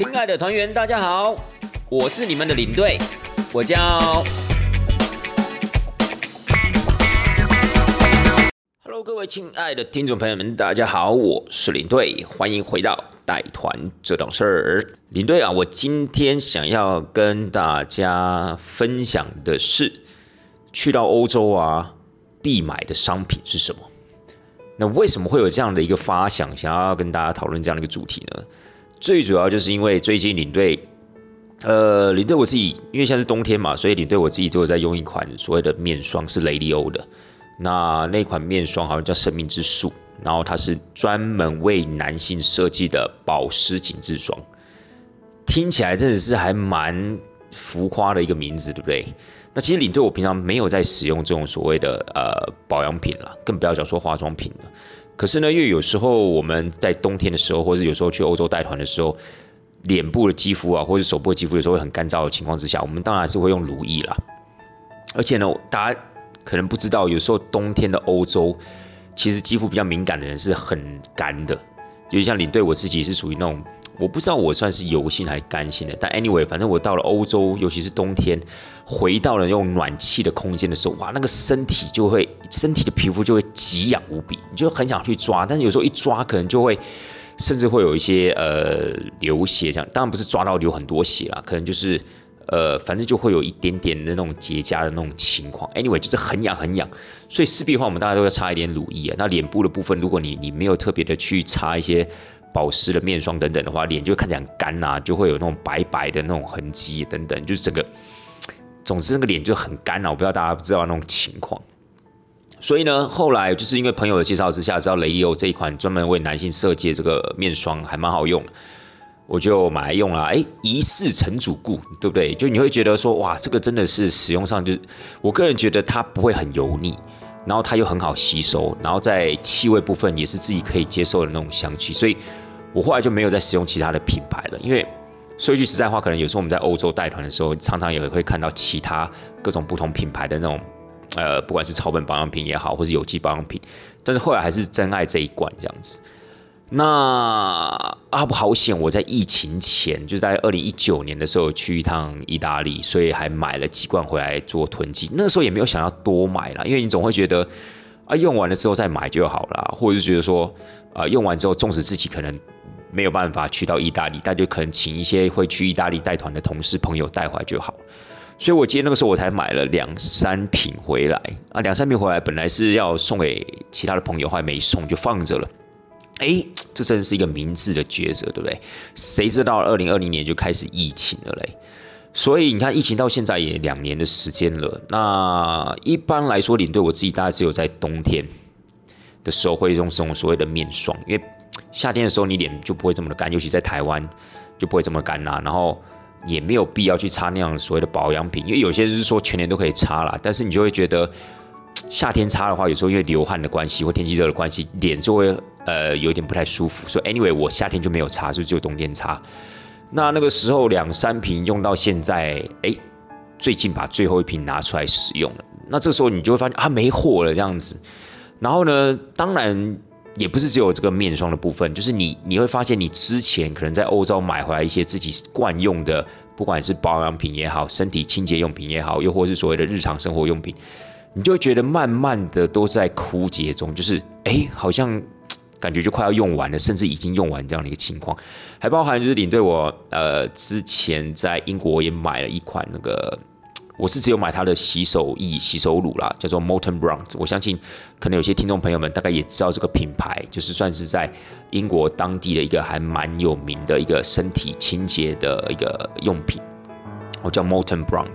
亲爱的团员，大家好，我是你们的领队，我叫。Hello，各位亲爱的听众朋友们，大家好，我是领队，欢迎回到带团这档事儿。领队啊，我今天想要跟大家分享的是，去到欧洲啊，必买的商品是什么？那为什么会有这样的一个发想，想要跟大家讨论这样的一个主题呢？最主要就是因为最近领队，呃，领队我自己，因为现在是冬天嘛，所以领队我自己都在用一款所谓的面霜，是雷利欧的。那那款面霜好像叫生命之树，然后它是专门为男性设计的保湿紧致霜，听起来真的是还蛮浮夸的一个名字，对不对？那其实领队我平常没有在使用这种所谓的呃保养品了，更不要讲说化妆品了。可是呢，因为有时候我们在冬天的时候，或者有时候去欧洲带团的时候，脸部的肌肤啊，或者手部的肌肤有时候会很干燥的情况之下，我们当然是会用乳液啦。而且呢，大家可能不知道，有时候冬天的欧洲，其实肌肤比较敏感的人是很干的，就像领队我自己是属于那种。我不知道我算是油性还是干性的，但 anyway，反正我到了欧洲，尤其是冬天，回到了用暖气的空间的时候，哇，那个身体就会，身体的皮肤就会极痒无比，你就很想去抓，但是有时候一抓，可能就会，甚至会有一些呃流血这样，当然不是抓到流很多血啦，可能就是呃，反正就会有一点点的那种结痂的那种情况，anyway，就是很痒很痒，所以势必的话，我们大家都要擦一点乳液啊。那脸部的部分，如果你你没有特别的去擦一些。保湿的面霜等等的话，脸就看起来很干呐，就会有那种白白的那种痕迹等等，就是整个，总之那个脸就很干呐。我不知道大家不知道那种情况。所以呢，后来就是因为朋友的介绍之下，知道雷利欧这一款专门为男性设计的这个面霜还蛮好用，我就买来用了。哎，一试成主顾，对不对？就你会觉得说，哇，这个真的是使用上就是，我个人觉得它不会很油腻。然后它又很好吸收，然后在气味部分也是自己可以接受的那种香气，所以我后来就没有再使用其他的品牌了。因为说一句实在话，可能有时候我们在欧洲带团的时候，常常也会看到其他各种不同品牌的那种，呃，不管是草本保养品也好，或是有机保养品，但是后来还是真爱这一罐这样子。那啊不好险！我在疫情前，就在二零一九年的时候去一趟意大利，所以还买了几罐回来做囤积。那时候也没有想要多买了，因为你总会觉得啊，用完了之后再买就好了，或者是觉得说啊，用完之后，纵使自己可能没有办法去到意大利，但就可能请一些会去意大利带团的同事朋友带回来就好。所以我记得那个时候我才买了两三瓶回来啊，两三瓶回来本来是要送给其他的朋友，后来没送就放着了。哎，这真是一个明智的抉择，对不对？谁知道二零二零年就开始疫情了嘞？所以你看，疫情到现在也两年的时间了。那一般来说，领队我自己大概只有在冬天的时候会用这种所谓的面霜，因为夏天的时候你脸就不会这么的干，尤其在台湾就不会这么干啦。然后也没有必要去擦那样所谓的保养品，因为有些是说全年都可以擦啦，但是你就会觉得夏天擦的话，有时候因为流汗的关系或天气热的关系，脸就会。呃，有点不太舒服，所以 anyway，我夏天就没有擦，就只有冬天擦。那那个时候两三瓶用到现在，哎，最近把最后一瓶拿出来使用了。那这时候你就会发现啊，没货了这样子。然后呢，当然也不是只有这个面霜的部分，就是你你会发现，你之前可能在欧洲买回来一些自己惯用的，不管是保养品也好，身体清洁用品也好，又或是所谓的日常生活用品，你就会觉得慢慢的都在枯竭中，就是哎，好像。感觉就快要用完了，甚至已经用完这样的一个情况，还包含就是领队我呃之前在英国也买了一款那个，我是只有买它的洗手液、洗手乳啦，叫做 Molten Brown。我相信可能有些听众朋友们大概也知道这个品牌，就是算是在英国当地的一个还蛮有名的一个身体清洁的一个用品，我叫 Molten Brown。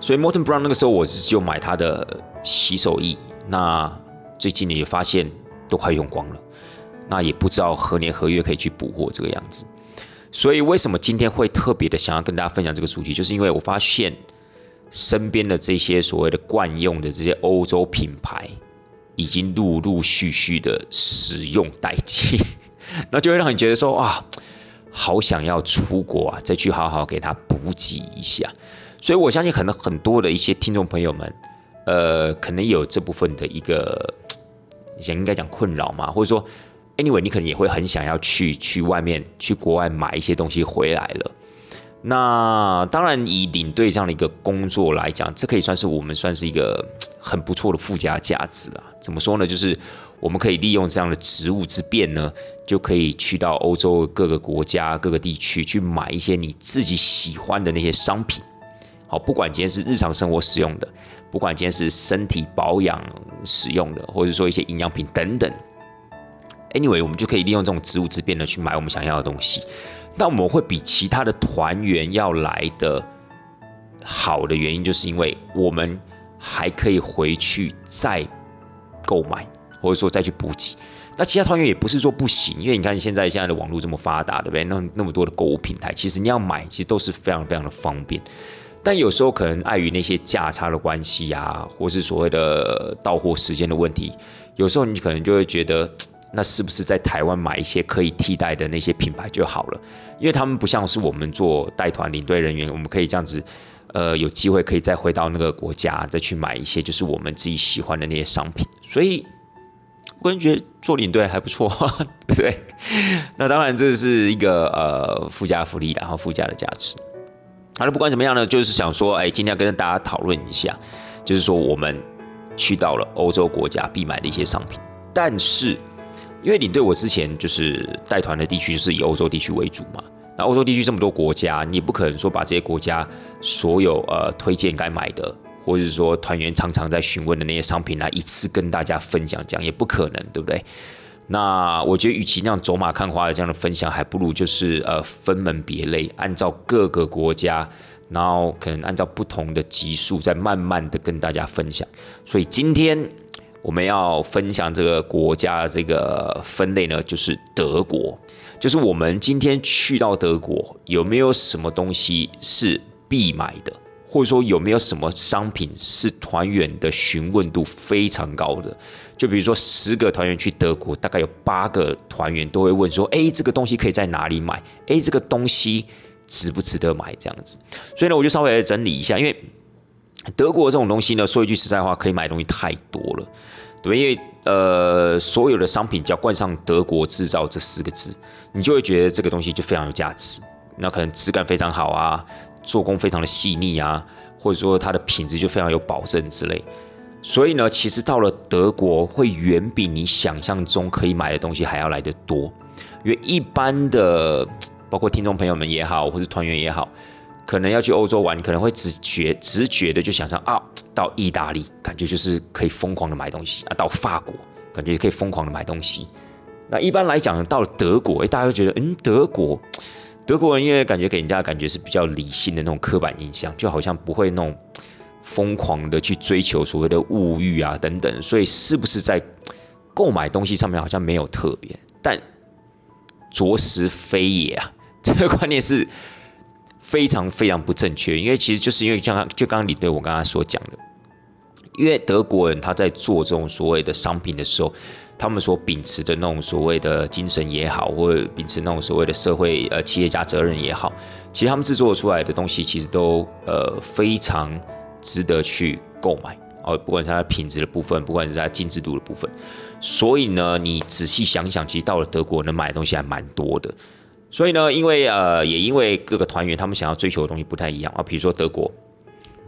所以 Molten Brown 那个时候我是就买它的洗手液，那最近也发现都快用光了。那也不知道何年何月可以去补货这个样子，所以为什么今天会特别的想要跟大家分享这个主题，就是因为我发现身边的这些所谓的惯用的这些欧洲品牌，已经陆陆续续的使用殆尽，那就会让你觉得说啊，好想要出国啊，再去好好给它补给一下。所以我相信可能很多的一些听众朋友们，呃，可能有这部分的一个，应该讲困扰嘛，或者说。Anyway，你可能也会很想要去去外面去国外买一些东西回来了。那当然，以领队这样的一个工作来讲，这可以算是我们算是一个很不错的附加价值啊。怎么说呢？就是我们可以利用这样的职务之便呢，就可以去到欧洲各个国家、各个地区去买一些你自己喜欢的那些商品。好，不管今天是日常生活使用的，不管今天是身体保养使用的，或者说一些营养品等等。Anyway，我们就可以利用这种职务之便呢，去买我们想要的东西。那我们会比其他的团员要来的好的原因，就是因为我们还可以回去再购买，或者说再去补给。那其他团员也不是说不行，因为你看现在现在的网络这么发达，对不对？那那么多的购物平台，其实你要买，其实都是非常非常的方便。但有时候可能碍于那些价差的关系啊，或是所谓的到货时间的问题，有时候你可能就会觉得。那是不是在台湾买一些可以替代的那些品牌就好了？因为他们不像是我们做带团领队人员，我们可以这样子，呃，有机会可以再回到那个国家，再去买一些就是我们自己喜欢的那些商品。所以，个人觉得做领队还不错，对。那当然这是一个呃附加福利，然后附加的价值。好了，不管怎么样呢，就是想说，哎，今天要跟大家讨论一下，就是说我们去到了欧洲国家必买的一些商品，但是。因为领队，我之前就是带团的地区就是以欧洲地区为主嘛。那欧洲地区这么多国家，你也不可能说把这些国家所有呃推荐该买的，或者是说团员常常在询问的那些商品来一次跟大家分享，讲也不可能，对不对？那我觉得，与其那样走马看花的这样的分享，还不如就是呃分门别类，按照各个国家，然后可能按照不同的级数，再慢慢的跟大家分享。所以今天。我们要分享这个国家这个分类呢，就是德国，就是我们今天去到德国，有没有什么东西是必买的，或者说有没有什么商品是团员的询问度非常高的？就比如说十个团员去德国，大概有八个团员都会问说：“哎，这个东西可以在哪里买？哎，这个东西值不值得买？”这样子，所以呢，我就稍微来整理一下，因为德国这种东西呢，说一句实在话，可以买的东西太多了。对，因为呃，所有的商品只要冠上“德国制造”这四个字，你就会觉得这个东西就非常有价值。那可能质感非常好啊，做工非常的细腻啊，或者说它的品质就非常有保证之类。所以呢，其实到了德国，会远比你想象中可以买的东西还要来得多。因为一般的，包括听众朋友们也好，或者团员也好。可能要去欧洲玩，可能会直觉直觉的就想象啊，到意大利感觉就是可以疯狂的买东西啊，到法国感觉可以疯狂的买东西。那一般来讲，到了德国，哎，大家会觉得，嗯，德国，德国人因为感觉给人家的感觉是比较理性的那种刻板印象，就好像不会那种疯狂的去追求所谓的物欲啊等等，所以是不是在购买东西上面好像没有特别？但着实非也啊，这个观念是。非常非常不正确，因为其实就是因为像就刚刚李队我刚刚所讲的，因为德国人他在做这种所谓的商品的时候，他们所秉持的那种所谓的精神也好，或者秉持那种所谓的社会呃企业家责任也好，其实他们制作出来的东西其实都呃非常值得去购买哦，不管是它品质的部分，不管是它精致度的部分，所以呢，你仔细想想，其实到了德国能买的东西还蛮多的。所以呢，因为呃，也因为各个团员他们想要追求的东西不太一样啊。比如说德国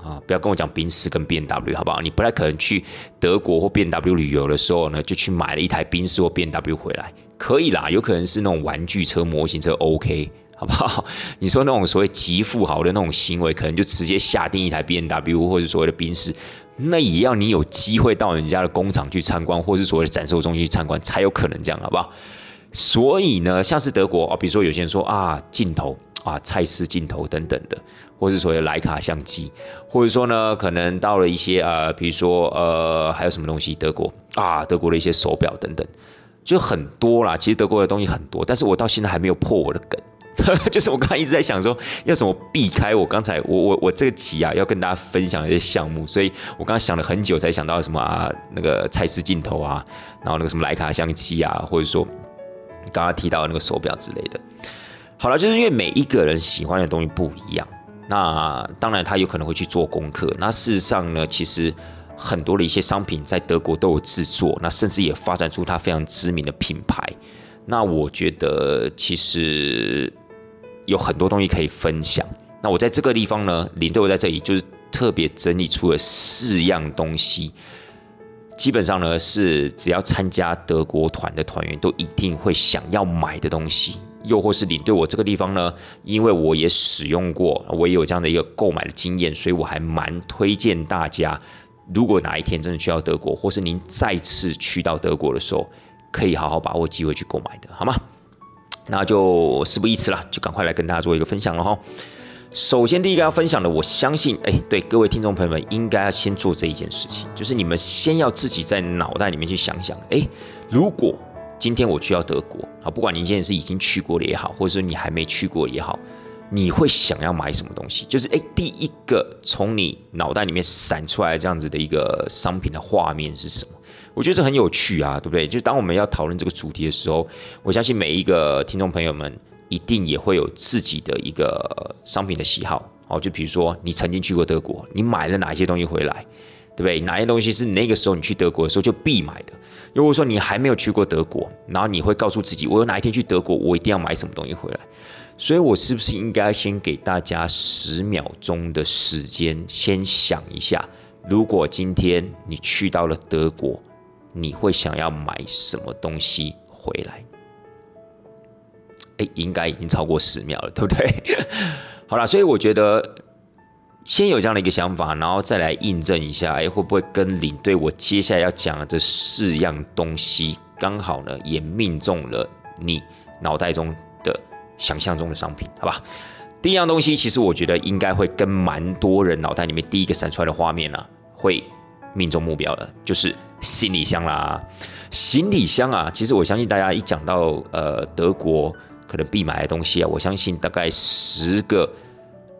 啊，不要跟我讲宾士跟 B N W 好不好？你不太可能去德国或 B N W 旅游的时候呢，就去买了一台宾士或 B N W 回来。可以啦，有可能是那种玩具车模型车 OK，好不好？你说那种所谓极富豪的那种行为，可能就直接下定一台 B N W 或者所谓的宾士，那也要你有机会到人家的工厂去参观，或是所谓的展售中心去参观，才有可能这样，好不好？所以呢，像是德国啊，比如说有些人说啊，镜头啊，蔡司镜头等等的，或是所谓徕卡相机，或者说呢，可能到了一些呃，比如说呃，还有什么东西，德国啊，德国的一些手表等等，就很多啦。其实德国的东西很多，但是我到现在还没有破我的梗，就是我刚刚一直在想说要怎么避开我刚才我我我这个集啊，要跟大家分享一些项目，所以我刚刚想了很久才想到什么啊，那个蔡司镜头啊，然后那个什么徕卡相机啊，或者说。刚刚提到的那个手表之类的，好了，就是因为每一个人喜欢的东西不一样，那当然他有可能会去做功课。那事实上呢，其实很多的一些商品在德国都有制作，那甚至也发展出它非常知名的品牌。那我觉得其实有很多东西可以分享。那我在这个地方呢，领队我在这里就是特别整理出了四样东西，基本上呢是只要参加德国团的团员都一定会想要买的东西。又或是领队我这个地方呢，因为我也使用过，我也有这样的一个购买的经验，所以我还蛮推荐大家，如果哪一天真的去到德国，或是您再次去到德国的时候，可以好好把握机会去购买的，好吗？那就事不宜迟了，就赶快来跟大家做一个分享了哈。首先，第一个要分享的，我相信，哎，对各位听众朋友们，应该要先做这一件事情，就是你们先要自己在脑袋里面去想想，哎，如果今天我去到德国，啊，不管您现在是已经去过了也好，或者说你还没去过也好，你会想要买什么东西？就是，哎，第一个从你脑袋里面闪出来这样子的一个商品的画面是什么？我觉得这很有趣啊，对不对？就当我们要讨论这个主题的时候，我相信每一个听众朋友们。一定也会有自己的一个商品的喜好哦，就比如说你曾经去过德国，你买了哪些东西回来，对不对？哪些东西是那个时候你去德国的时候就必买的？如果说你还没有去过德国，然后你会告诉自己，我有哪一天去德国，我一定要买什么东西回来。所以，我是不是应该先给大家十秒钟的时间，先想一下，如果今天你去到了德国，你会想要买什么东西回来？哎，应该已经超过十秒了，对不对？好了，所以我觉得先有这样的一个想法，然后再来印证一下，哎，会不会跟领队我接下来要讲的这四样东西，刚好呢也命中了你脑袋中的想象中的商品，好吧？第一样东西，其实我觉得应该会跟蛮多人脑袋里面第一个闪出来的画面呢，会命中目标的，就是行李箱啦。行李箱啊，其实我相信大家一讲到呃德国。可能必买的东西啊，我相信大概十个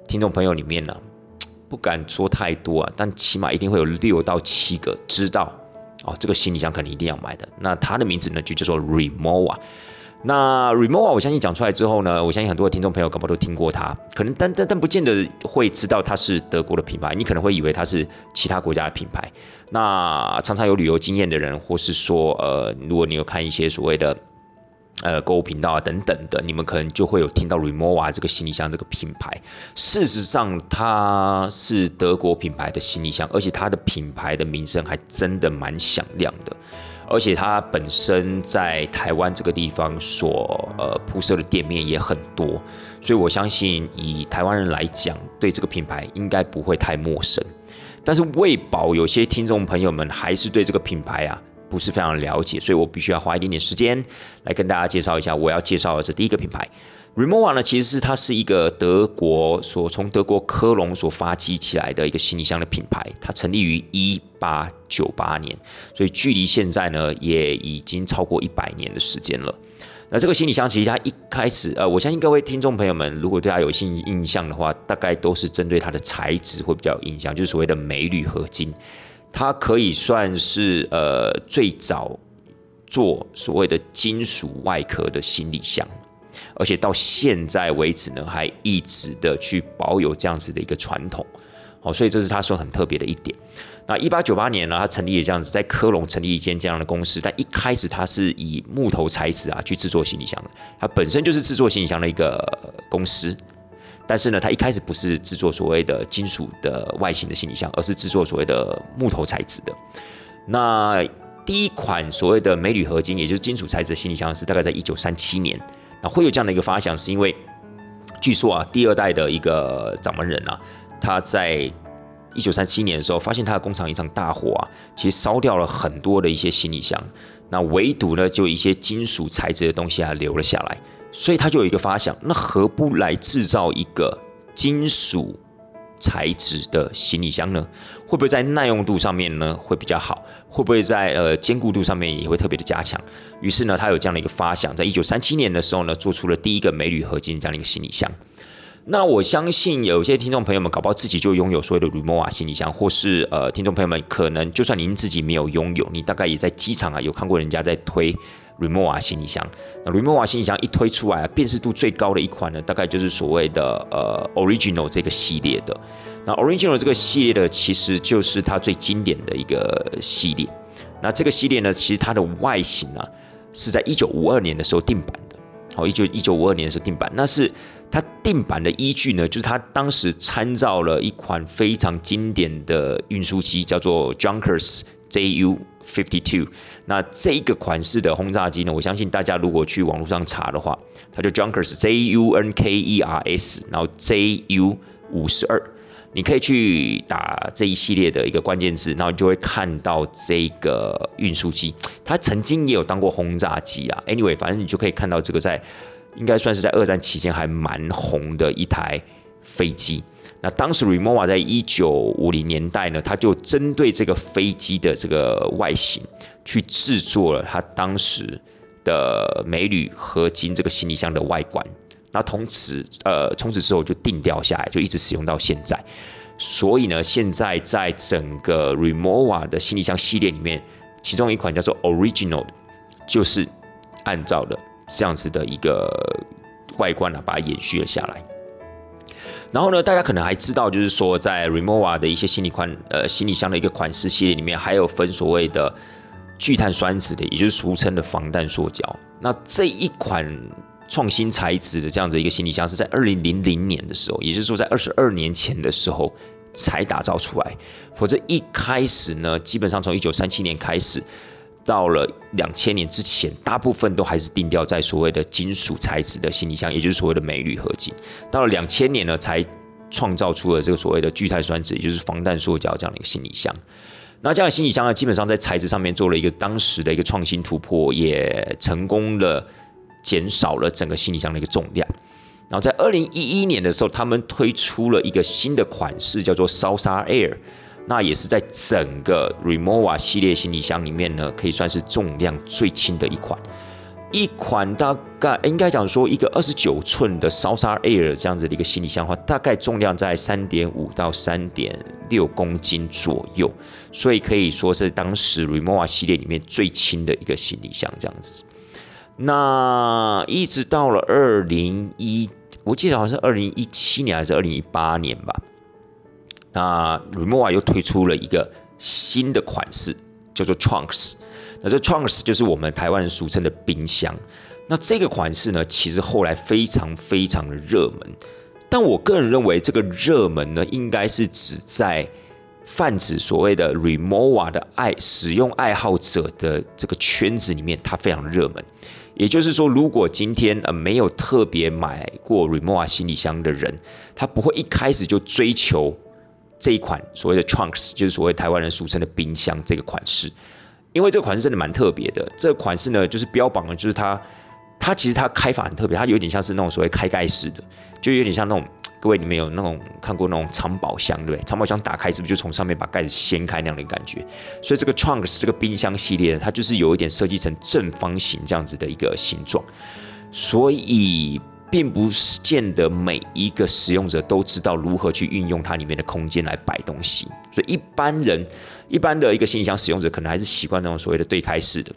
听众朋友里面呢，不敢说太多啊，但起码一定会有六到七个知道哦，这个行李箱肯定一定要买的。那它的名字呢，就叫做 Remova。那 Remova，我相信讲出来之后呢，我相信很多的听众朋友可能都听过它，可能但但但不见得会知道它是德国的品牌，你可能会以为它是其他国家的品牌。那常常有旅游经验的人，或是说呃，如果你有看一些所谓的。呃，购物频道啊，等等的，你们可能就会有听到 Remova 这个行李箱这个品牌。事实上，它是德国品牌的行李箱，而且它的品牌的名声还真的蛮响亮的。而且它本身在台湾这个地方所呃铺设的店面也很多，所以我相信以台湾人来讲，对这个品牌应该不会太陌生。但是为保有些听众朋友们还是对这个品牌啊。不是非常了解，所以我必须要花一点点时间来跟大家介绍一下。我要介绍的这第一个品牌，Remova 呢，其实是它是一个德国所从德国科隆所发迹起来的一个行李箱的品牌。它成立于一八九八年，所以距离现在呢也已经超过一百年的时间了。那这个行李箱其实它一开始，呃，我相信各位听众朋友们如果对它有印象的话，大概都是针对它的材质会比较有印象，就是所谓的镁铝合金。它可以算是呃最早做所谓的金属外壳的行李箱，而且到现在为止呢，还一直的去保有这样子的一个传统，好，所以这是他说很特别的一点。那一八九八年呢，他成立了这样子，在科隆成立一间这样的公司，但一开始他是以木头材质啊去制作行李箱的，它本身就是制作行李箱的一个公司。但是呢，它一开始不是制作所谓的金属的外形的行李箱，而是制作所谓的木头材质的。那第一款所谓的镁铝合金，也就是金属材质的行李箱，是大概在一九三七年。那会有这样的一个发想，是因为据说啊，第二代的一个掌门人啊，他在一九三七年的时候，发现他的工厂一场大火啊，其实烧掉了很多的一些行李箱，那唯独呢，就一些金属材质的东西啊留了下来。所以他就有一个发想，那何不来制造一个金属材质的行李箱呢？会不会在耐用度上面呢会比较好？会不会在呃坚固度上面也会特别的加强？于是呢，他有这样的一个发想，在一九三七年的时候呢，做出了第一个镁铝合金这样的一个行李箱。那我相信有些听众朋友们搞不好自己就拥有所谓的 Remova 行李箱，或是呃听众朋友们可能就算您自己没有拥有，你大概也在机场啊有看过人家在推 Remova 行李箱。那 Remova 行李箱一推出来，辨识度最高的一款呢，大概就是所谓的呃 Original 这个系列的。那 Original 这个系列的，其实就是它最经典的一个系列。那这个系列呢，其实它的外形啊，是在一九五二年的时候定版的。好，一九一九五二年的时候定版，那是它定版的依据呢，就是它当时参照了一款非常经典的运输机，叫做 Junkers JU Fifty Two。那这个款式的轰炸机呢，我相信大家如果去网络上查的话，它就 Junkers J U N K E R S，然后 J U 五十二。你可以去打这一系列的一个关键字，然后你就会看到这个运输机，它曾经也有当过轰炸机啊。Anyway，反正你就可以看到这个在应该算是在二战期间还蛮红的一台飞机。那当时 Remova 在一九五零年代呢，它就针对这个飞机的这个外形去制作了它当时的镁铝合金这个行李箱的外观。那从此，呃，从此之后就定调下来，就一直使用到现在。所以呢，现在在整个 Remova 的行李箱系列里面，其中一款叫做 Original，就是按照了这样子的一个外观啊，把它延续了下来。然后呢，大家可能还知道，就是说在 Remova 的一些行李款，呃，行李箱的一个款式系列里面，还有分所谓的聚碳酸酯的，也就是俗称的防弹塑胶。那这一款。创新材质的这样子一个行李箱是在二零零零年的时候，也就是说在二十二年前的时候才打造出来。否则一开始呢，基本上从一九三七年开始，到了两千年之前，大部分都还是定调在所谓的金属材质的行李箱，也就是所谓的镁铝合金。到了两千年呢，才创造出了这个所谓的聚碳酸酯，也就是防弹塑胶这样的一个行李箱。那这样的行李箱呢，基本上在材质上面做了一个当时的一个创新突破，也成功了。减少了整个行李箱的一个重量，然后在二零一一年的时候，他们推出了一个新的款式，叫做 Salsa Air，那也是在整个 Remova 系列行李箱里面呢，可以算是重量最轻的一款。一款大概应该讲说，一个二十九寸的 Salsa Air 这样子的一个行李箱的话，大概重量在三点五到三点六公斤左右，所以可以说是当时 Remova 系列里面最轻的一个行李箱这样子。那一直到了二零一，我记得好像是二零一七年还是二零一八年吧。那 Remova 又推出了一个新的款式，叫做 Trunks。那这 Trunks 就是我们台湾人俗称的冰箱。那这个款式呢，其实后来非常非常的热门。但我个人认为，这个热门呢，应该是指在泛指所谓的 Remova 的爱使用爱好者的这个圈子里面，它非常热门。也就是说，如果今天呃没有特别买过 Remova 行李箱的人，他不会一开始就追求这一款所谓的 Trunks，就是所谓台湾人俗称的冰箱这个款式，因为这个款式真的蛮特别的。这个款式呢，就是标榜的就是它，它其实它开法很特别，它有点像是那种所谓开盖式的，就有点像那种。各位，你们有那种看过那种藏宝箱，对不对？藏宝箱打开是不是就从上面把盖子掀开那样的感觉？所以这个 Trunks 这个冰箱系列，它就是有一点设计成正方形这样子的一个形状，所以并不是见得每一个使用者都知道如何去运用它里面的空间来摆东西。所以一般人一般的一个行李箱使用者，可能还是习惯那种所谓的对开式的。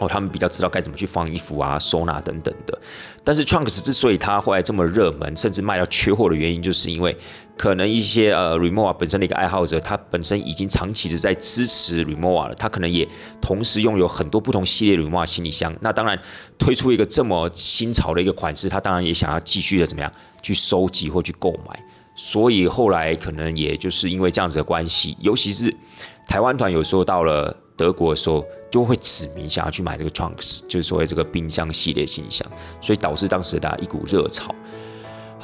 哦，他们比较知道该怎么去放衣服啊、收纳等等的。但是 Trunks 之所以它后来这么热门，甚至卖到缺货的原因，就是因为可能一些呃 Remova 本身的一个爱好者，他本身已经长期的在支持 Remova 了，他可能也同时拥有很多不同系列 Remova 行李箱。那当然推出一个这么新潮的一个款式，他当然也想要继续的怎么样去收集或去购买。所以后来可能也就是因为这样子的关系，尤其是台湾团有时候到了。德国的时候就会指明想要去买这个 Trunks，就是所谓这个冰箱系列行李箱，所以导致当时的一股热潮。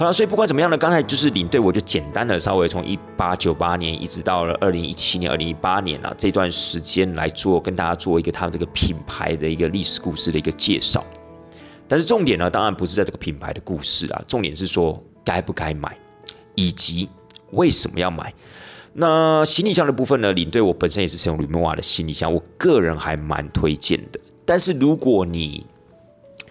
好了，所以不管怎么样呢，刚才就是领队，我就简单的稍微从一八九八年一直到了二零一七年、二零一八年啊这段时间来做跟大家做一个他们这个品牌的一个历史故事的一个介绍。但是重点呢，当然不是在这个品牌的故事啊，重点是说该不该买，以及为什么要买。那行李箱的部分呢？领队我本身也是使用 r e m o a 的行李箱，我个人还蛮推荐的。但是如果你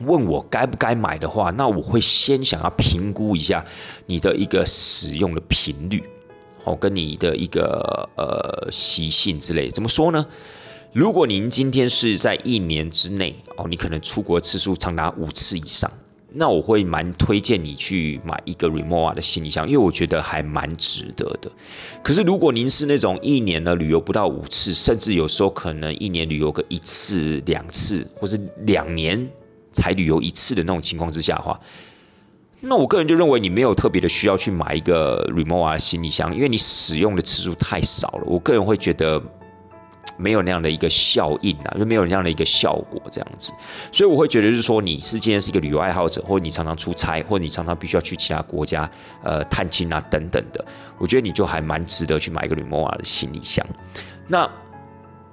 问我该不该买的话，那我会先想要评估一下你的一个使用的频率，哦，跟你的一个呃习性之类。怎么说呢？如果您今天是在一年之内哦，你可能出国次数长达五次以上。那我会蛮推荐你去买一个 Remova 的行李箱，因为我觉得还蛮值得的。可是如果您是那种一年呢旅游不到五次，甚至有时候可能一年旅游个一次两次，或是两年才旅游一次的那种情况之下的话，那我个人就认为你没有特别的需要去买一个 Remova 行李箱，因为你使用的次数太少了。我个人会觉得。没有那样的一个效应啊，就没有那样的一个效果，这样子，所以我会觉得，就是说，你是今天是一个旅游爱好者，或者你常常出差，或者你常常必须要去其他国家，呃，探亲啊等等的，我觉得你就还蛮值得去买一个 remova 的行李箱。那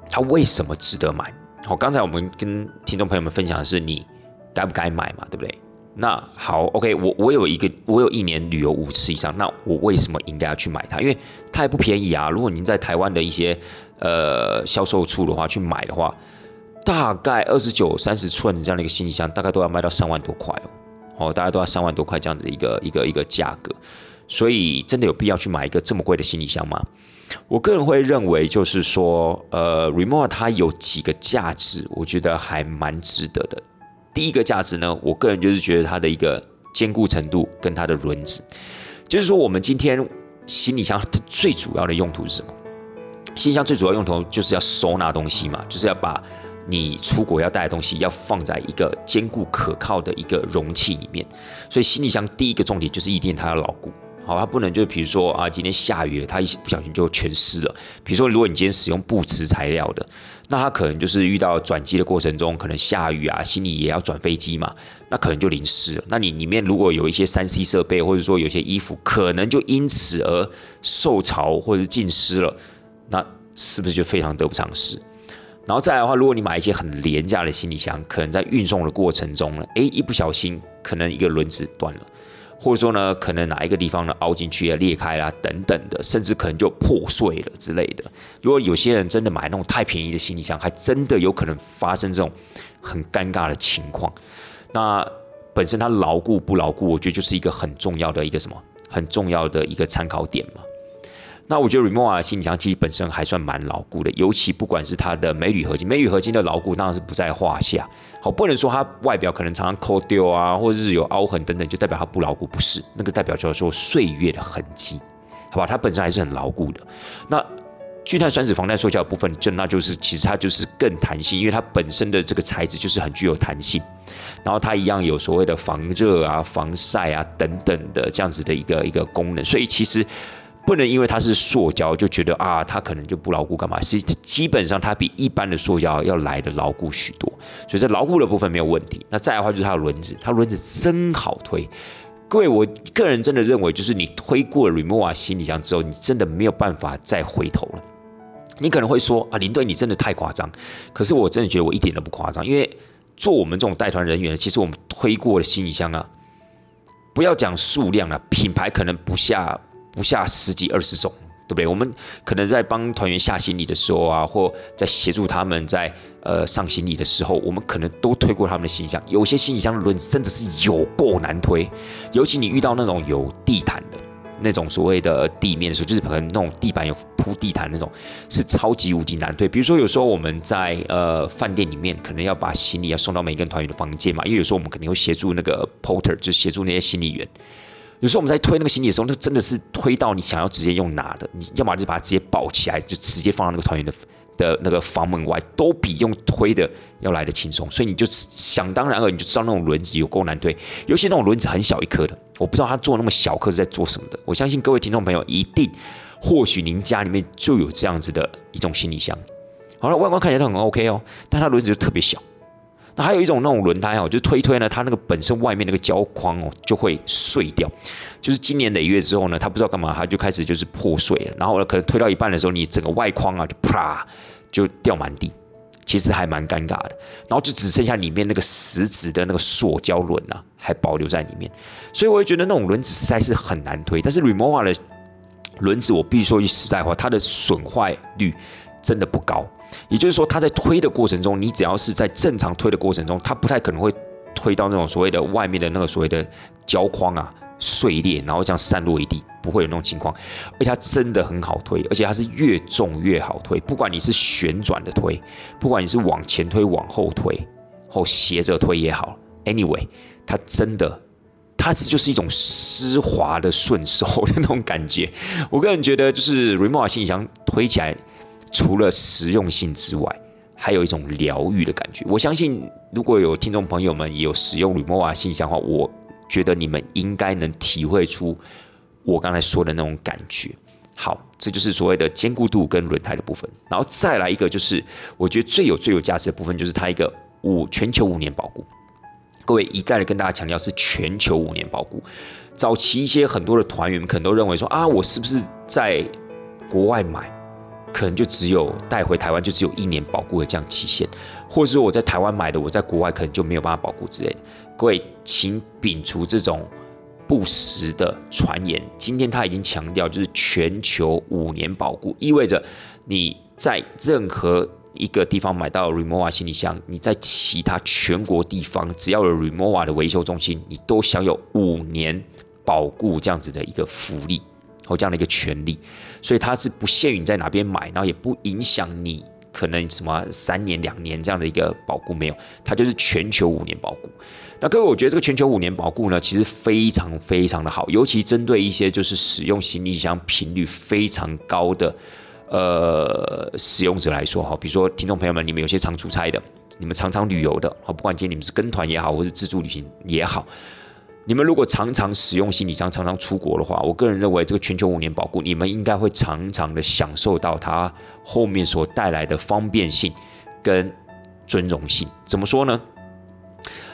它为什么值得买？好，刚才我们跟听众朋友们分享的是你该不该买嘛，对不对？那好，OK，我我有一个，我有一年旅游五次以上，那我为什么应该要去买它？因为它也不便宜啊。如果您在台湾的一些呃销售处的话去买的话，大概二十九、三十寸这样的一个行李箱，大概都要卖到三万多块哦。哦，大概都要三万多块这样子一个一个一个价格。所以真的有必要去买一个这么贵的行李箱吗？我个人会认为，就是说，呃，Remove 它有几个价值，我觉得还蛮值得的。第一个价值呢，我个人就是觉得它的一个坚固程度跟它的轮子，就是说我们今天行李箱最主要的用途是什么？行李箱最主要用途就是要收纳东西嘛，就是要把你出国要带的东西要放在一个坚固可靠的一个容器里面。所以行李箱第一个重点就是一定它要牢固。好，它不能就比如说啊，今天下雨了，它一不小心就全湿了。比如说，如果你今天使用布织材料的，那他可能就是遇到转机的过程中，可能下雨啊，行李也要转飞机嘛，那可能就淋湿了。那你里面如果有一些三 C 设备，或者说有些衣服，可能就因此而受潮或者是浸湿了，那是不是就非常得不偿失？然后再来的话，如果你买一些很廉价的行李箱，可能在运送的过程中呢，诶，一不小心可能一个轮子断了。或者说呢，可能哪一个地方呢凹进去啊、裂开啦等等的，甚至可能就破碎了之类的。如果有些人真的买那种太便宜的行李箱，还真的有可能发生这种很尴尬的情况。那本身它牢固不牢固，我觉得就是一个很重要的一个什么，很重要的一个参考点嘛。那我觉得 Remova 行李箱其实本身还算蛮牢固的，尤其不管是它的镁铝合金，镁铝合金的牢固当然是不在话下。好，不能说它外表可能常常抠丢啊，或者是有凹痕等等，就代表它不牢固，不是，那个代表叫做岁月的痕迹，好吧？它本身还是很牢固的。那聚碳酸酯防弹塑胶部分，就那就是其实它就是更弹性，因为它本身的这个材质就是很具有弹性，然后它一样有所谓的防热啊、防晒啊等等的这样子的一个一个功能，所以其实。不能因为它是塑胶就觉得啊，它可能就不牢固干嘛？是基本上它比一般的塑胶要来的牢固许多，所以在牢固的部分没有问题。那再的话就是它的轮子，它轮子真好推。各位，我个人真的认为，就是你推过 Remova 行李箱之后，你真的没有办法再回头了。你可能会说啊，林队你真的太夸张。可是我真的觉得我一点都不夸张，因为做我们这种带团人员，其实我们推过的行李箱啊，不要讲数量了，品牌可能不下。不下十几二十种，对不对？我们可能在帮团员下行李的时候啊，或在协助他们在呃上行李的时候，我们可能都推过他们的行李箱。有些行李箱的轮子真的是有够难推，尤其你遇到那种有地毯的那种所谓的地面的时候，就是可能那种地板有铺地毯那种，是超级无敌难推。比如说有时候我们在呃饭店里面，可能要把行李要送到每一个团员的房间嘛，因为有时候我们肯定会协助那个 porter，就协助那些行李员。有时候我们在推那个行李的时候，那真的是推到你想要直接用拿的，你要么就把它直接抱起来，就直接放到那个团员的的那个房门外，都比用推的要来的轻松。所以你就想当然了，你就知道那种轮子有够难推，尤其那种轮子很小一颗的，我不知道他做那么小颗是在做什么的。我相信各位听众朋友一定，或许您家里面就有这样子的一种行李箱。好了，外观看起来都很 OK 哦，但它轮子就特别小。那还有一种那种轮胎哦，就推推呢，它那个本身外面那个胶框哦就会碎掉，就是今年累月之后呢，它不知道干嘛，它就开始就是破碎了，然后呢可能推到一半的时候，你整个外框啊就啪就掉满地，其实还蛮尴尬的，然后就只剩下里面那个实质的那个塑胶轮啊还保留在里面，所以我会觉得那种轮子实在是很难推，但是 Remova 的轮子我必须说句实在话，它的损坏率真的不高。也就是说，它在推的过程中，你只要是在正常推的过程中，它不太可能会推到那种所谓的外面的那个所谓的胶框啊碎裂，然后这样散落一地。不会有那种情况，而且它真的很好推，而且它是越重越好推，不管你是旋转的推，不管你是往前推、往后推，或斜着推也好，anyway，它真的，它就是一种丝滑的顺手的那种感觉。我个人觉得，就是 Remova 行李箱推起来，除了实用性之外，还有一种疗愈的感觉。我相信，如果有听众朋友们也有使用 Remova 信箱的话，我觉得你们应该能体会出我刚才说的那种感觉。好，这就是所谓的坚固度跟轮胎的部分。然后再来一个，就是我觉得最有最有价值的部分，就是它一个五全球五年保固。各位一再的跟大家强调是全球五年保固。早期一些很多的团员可能都认为说啊，我是不是在国外买，可能就只有带回台湾就只有一年保固的这样期限，或者说我在台湾买的，我在国外可能就没有办法保固之类的。各位，请摒除这种。不实的传言，今天他已经强调，就是全球五年保固，意味着你在任何一个地方买到 Remova 行李箱，你在其他全国地方只要有 Remova 的维修中心，你都享有五年保固这样子的一个福利和这样的一个权利，所以它是不限于你在哪边买，然后也不影响你可能什么三年两年这样的一个保固没有，它就是全球五年保固。那各位，我觉得这个全球五年保固呢，其实非常非常的好，尤其针对一些就是使用行李箱频率非常高的呃使用者来说哈，比如说听众朋友们，你们有些常出差的，你们常常旅游的，好，不管今天你们是跟团也好，或是自助旅行也好，你们如果常常使用行李箱，常常出国的话，我个人认为这个全球五年保固，你们应该会常常的享受到它后面所带来的方便性跟尊荣性。怎么说呢？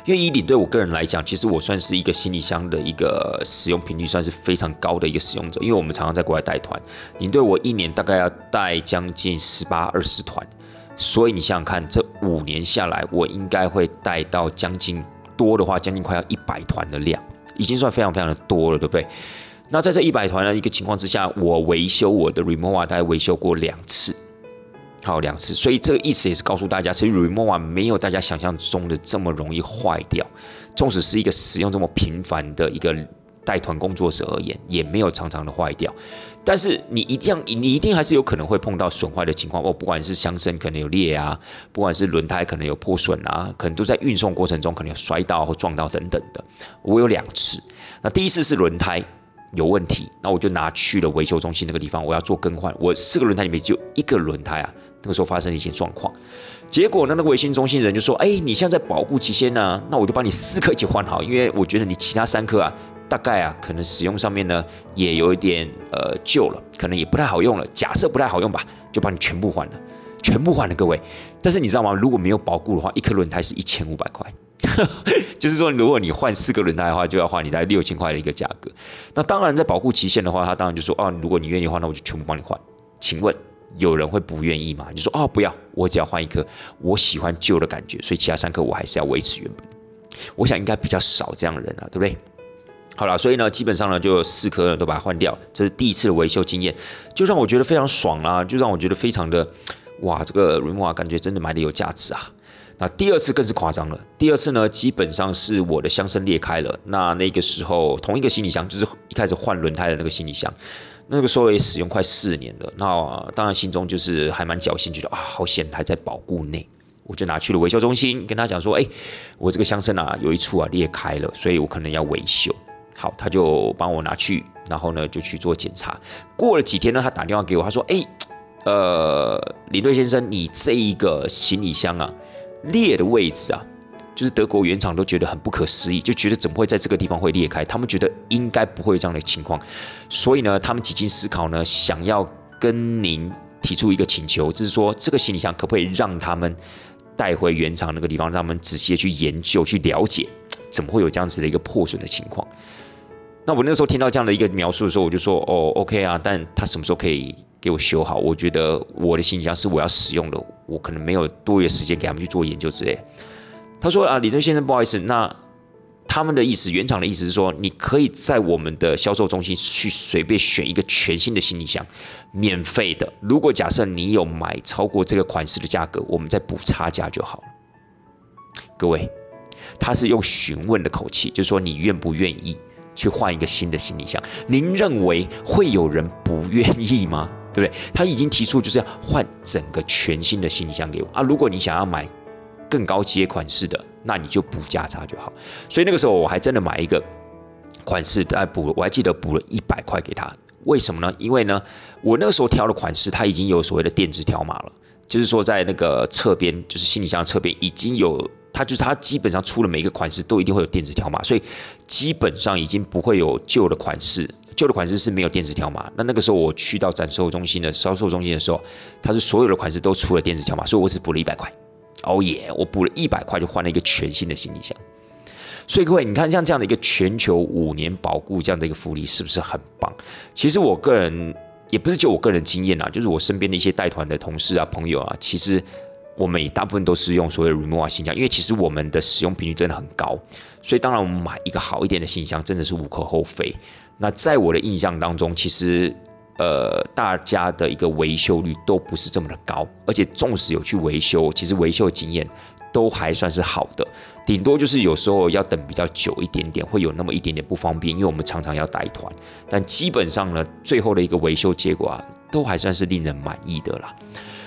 因为以领队我个人来讲，其实我算是一个行李箱的一个使用频率算是非常高的一个使用者。因为我们常常在国外带团，领队我一年大概要带将近十八二十团，所以你想想看，这五年下来，我应该会带到将近多的话，将近快要一百团的量，已经算非常非常的多了，对不对？那在这一百团的一个情况之下，我维修我的 Remova 大概维修过两次。好两次，所以这个意思也是告诉大家，其实 Remova 没有大家想象中的这么容易坏掉。纵使是一个使用这么频繁的一个带团工作者而言，也没有常常的坏掉。但是你一定要，你一定还是有可能会碰到损坏的情况哦，不管是箱身可能有裂啊，不管是轮胎可能有破损啊，可能都在运送过程中可能有摔到或撞到等等的。我有两次，那第一次是轮胎。有问题，那我就拿去了维修中心那个地方，我要做更换。我四个轮胎里面就一个轮胎啊，那个时候发生了一些状况，结果呢，那个维修中心人就说：“哎，你现在在保护期间呢，那我就帮你四颗一起换好，因为我觉得你其他三颗啊，大概啊，可能使用上面呢也有一点呃旧了，可能也不太好用了。假设不太好用吧，就帮你全部换了，全部换了，各位。但是你知道吗？如果没有保固的话，一颗轮胎是一千五百块。”就是说，如果你换四个轮胎的话，就要花你大概六千块的一个价格。那当然，在保护期限的话，他当然就说：“哦，如果你愿意换，那我就全部帮你换。”请问有人会不愿意吗？你说：“哦，不要，我只要换一颗，我喜欢旧的感觉，所以其他三颗我还是要维持原本。”我想应该比较少这样的人啊，对不对？好了，所以呢，基本上呢，就四颗都把它换掉。这是第一次的维修经验，就让我觉得非常爽啊，就让我觉得非常的哇，这个 Remova 感觉真的买的有价值啊。那第二次更是夸张了。第二次呢，基本上是我的箱身裂开了。那那个时候，同一个行李箱，就是一开始换轮胎的那个行李箱，那个时候也使用快四年了。那当然心中就是还蛮侥幸，觉得啊，好险还在保固内。我就拿去了维修中心，跟他讲说，哎，我这个箱身啊，有一处啊裂开了，所以我可能要维修。好，他就帮我拿去，然后呢就去做检查。过了几天呢，他打电话给我，他说，哎，呃，林队先生，你这一个行李箱啊。裂的位置啊，就是德国原厂都觉得很不可思议，就觉得怎么会在这个地方会裂开？他们觉得应该不会有这样的情况，所以呢，他们几经思考呢，想要跟您提出一个请求，就是说这个行李箱可不可以让他们带回原厂那个地方，让他们仔细的去研究、去了解，怎么会有这样子的一个破损的情况？那我那时候听到这样的一个描述的时候，我就说哦，OK 啊，但他什么时候可以？给我修好，我觉得我的行李箱是我要使用的，我可能没有多余的时间给他们去做研究之类。他说啊，李顿先生，不好意思，那他们的意思，原厂的意思是说，你可以在我们的销售中心去随便选一个全新的行李箱，免费的。如果假设你有买超过这个款式的价格，我们再补差价就好。各位，他是用询问的口气，就是说你愿不愿意去换一个新的行李箱，您认为会有人不愿意吗？对不对？他已经提出就是要换整个全新的行李箱给我啊！如果你想要买更高阶款式的，那你就补价差就好。所以那个时候我还真的买一个款式，概补，我还记得补了一百块给他。为什么呢？因为呢，我那个时候挑的款式，它已经有所谓的电子条码了，就是说在那个侧边，就是行李箱侧边已经有，它就是它基本上出了每一个款式都一定会有电子条码，所以基本上已经不会有旧的款式。旧的款式是没有电子条码，那那个时候我去到展售中心的销售中心的时候，它是所有的款式都出了电子条码，所以我只补了一百块。哦耶，我补了一百块就换了一个全新的行李箱。所以各位，你看像这样的一个全球五年保固这样的一个福利，是不是很棒？其实我个人也不是就我个人经验啊，就是我身边的一些带团的同事啊、朋友啊，其实我们也大部分都是用所谓的 remova 信箱，因为其实我们的使用频率真的很高，所以当然我们买一个好一点的信箱真的是无可厚非。那在我的印象当中，其实，呃，大家的一个维修率都不是这么的高，而且纵使有去维修，其实维修经验都还算是好的，顶多就是有时候要等比较久一点点，会有那么一点点不方便，因为我们常常要带团，但基本上呢，最后的一个维修结果啊，都还算是令人满意的啦。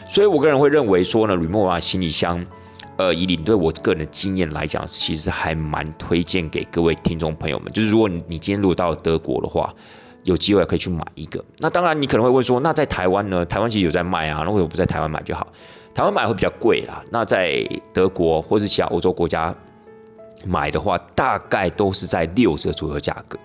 所以我个人会认为说呢，Remova 行李箱。呃，以领队我个人的经验来讲，其实还蛮推荐给各位听众朋友们。就是如果你今天如果到了德国的话，有机会可以去买一个。那当然，你可能会问说，那在台湾呢？台湾其实有在卖啊，那为什么不在台湾买就好？台湾买会比较贵啦。那在德国或是其他欧洲国家买的话，大概都是在六折左右价格。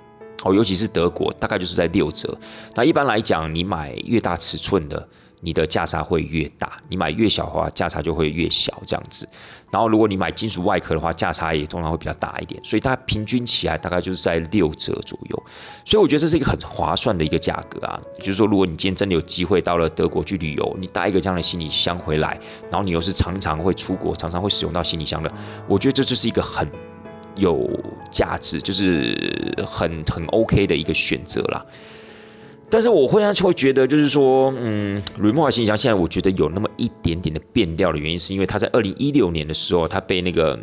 哦，尤其是德国，大概就是在六折。那一般来讲，你买越大尺寸的。你的价差会越大，你买越小的话，价差就会越小，这样子。然后如果你买金属外壳的话，价差也通常会比较大一点，所以它平均起来大概就是在六折左右。所以我觉得这是一个很划算的一个价格啊。就是说，如果你今天真的有机会到了德国去旅游，你带一个这样的行李箱回来，然后你又是常常会出国、常常会使用到行李箱的，我觉得这就是一个很有价值，就是很很 OK 的一个选择啦。但是我会让会觉得，就是说，嗯，Remova 行李箱现在我觉得有那么一点点的变调的原因，是因为他在二零一六年的时候，他被那个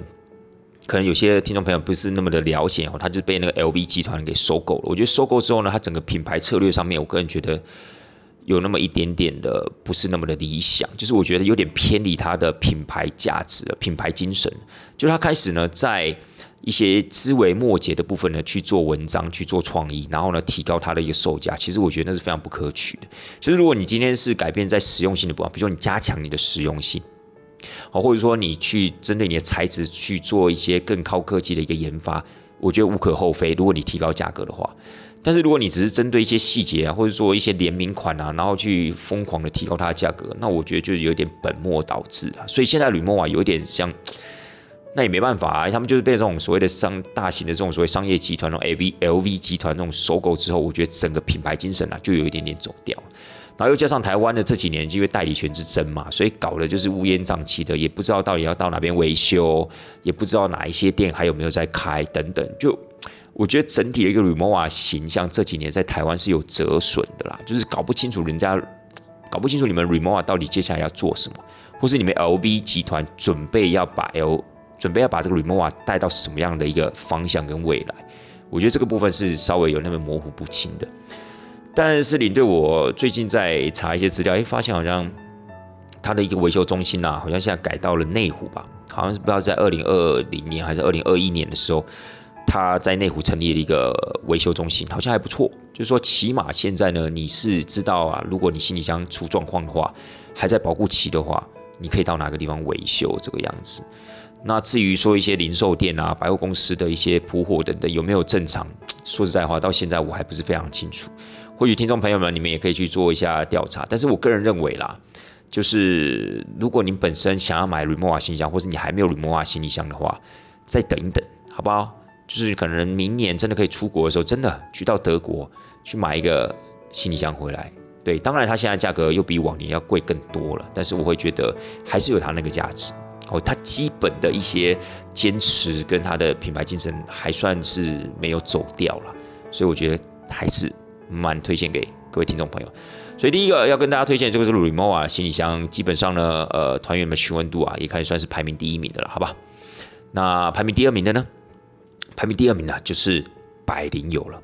可能有些听众朋友不是那么的了解哦，他就被那个 LV 集团给收购了。我觉得收购之后呢，它整个品牌策略上面，我个人觉得有那么一点点的不是那么的理想，就是我觉得有点偏离它的品牌价值、品牌精神。就他开始呢，在一些枝微末节的部分呢，去做文章，去做创意，然后呢，提高它的一个售价。其实我觉得那是非常不可取的。其实如果你今天是改变在实用性的部分，比如说你加强你的实用性，好，或者说你去针对你的材质去做一些更高科技的一个研发，我觉得无可厚非。如果你提高价格的话，但是如果你只是针对一些细节啊，或者说一些联名款啊，然后去疯狂的提高它的价格，那我觉得就是有点本末倒置了。所以现在吕莫啊，有点像。那也没办法啊，他们就是被这种所谓的商大型的这种所谓商业集团，那种 L V L V 集团那种收购之后，我觉得整个品牌精神啊，就有一点点走掉。然后又加上台湾的这几年因为代理权之争嘛，所以搞的就是乌烟瘴气的，也不知道到底要到哪边维修，也不知道哪一些店还有没有在开等等。就我觉得整体的一个 Remova 形象这几年在台湾是有折损的啦，就是搞不清楚人家搞不清楚你们 Remova 到底接下来要做什么，或是你们 L V 集团准备要把 L 准备要把这个 Remova 带到什么样的一个方向跟未来？我觉得这个部分是稍微有那么模糊不清的。但是领队，我最近在查一些资料，哎，发现好像它的一个维修中心呐，好像现在改到了内湖吧？好像是不知道在二零二零年还是二零二一年的时候，他在内湖成立了一个维修中心，好像还不错。就是说，起码现在呢，你是知道啊，如果你行李箱出状况的话，还在保护期的话，你可以到哪个地方维修这个样子。那至于说一些零售店啊、百货公司的一些铺货等等有没有正常？说实在话，到现在我还不是非常清楚。或许听众朋友们，你们也可以去做一下调查。但是我个人认为啦，就是如果您本身想要买 Remova 行李箱，或者你还没有 Remova 行李箱的话，再等一等，好不好？就是可能明年真的可以出国的时候，真的去到德国去买一个行李箱回来。对，当然它现在价格又比往年要贵更多了，但是我会觉得还是有它那个价值。哦，它基本的一些坚持跟它的品牌精神还算是没有走掉了，所以我觉得还是蛮推荐给各位听众朋友。所以第一个要跟大家推荐这个是 Remova 行李箱，基本上呢，呃，团员们询问度啊，也可以算是排名第一名的了，好吧？那排名第二名的呢？排名第二名呢，就是百灵油了。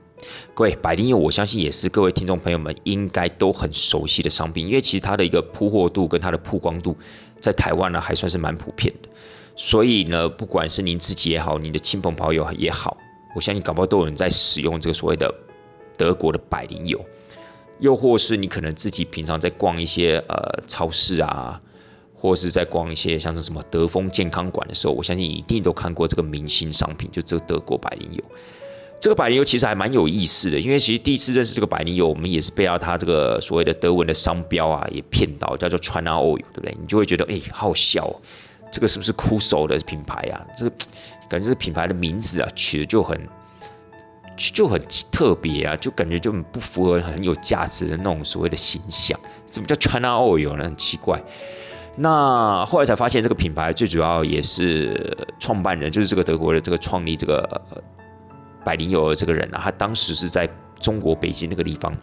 各位，百灵油我相信也是各位听众朋友们应该都很熟悉的商品，因为其实它的一个铺货度跟它的曝光度在台湾呢还算是蛮普遍的。所以呢，不管是您自己也好，你的亲朋好友也好，我相信搞不好都有人在使用这个所谓的德国的百灵油，又或是你可能自己平常在逛一些呃超市啊，或是在逛一些像是什么德丰健康馆的时候，我相信一定都看过这个明星商品，就这个德国百灵油。这个百灵油其实还蛮有意思的，因为其实第一次认识这个百灵油，我们也是被到它这个所谓的德文的商标啊也骗到，叫做 China Oil，对不对？你就会觉得哎，好笑。这个是不是枯手的品牌啊？这个感觉这个品牌的名字啊取的就很就很特别啊，就感觉就很不符合很有价值的那种所谓的形象。怎么叫 China Oil 呢？很奇怪。那后来才发现，这个品牌最主要也是创办人，就是这个德国的这个创立这个百灵油的这个人啊，他当时是在中国北京那个地方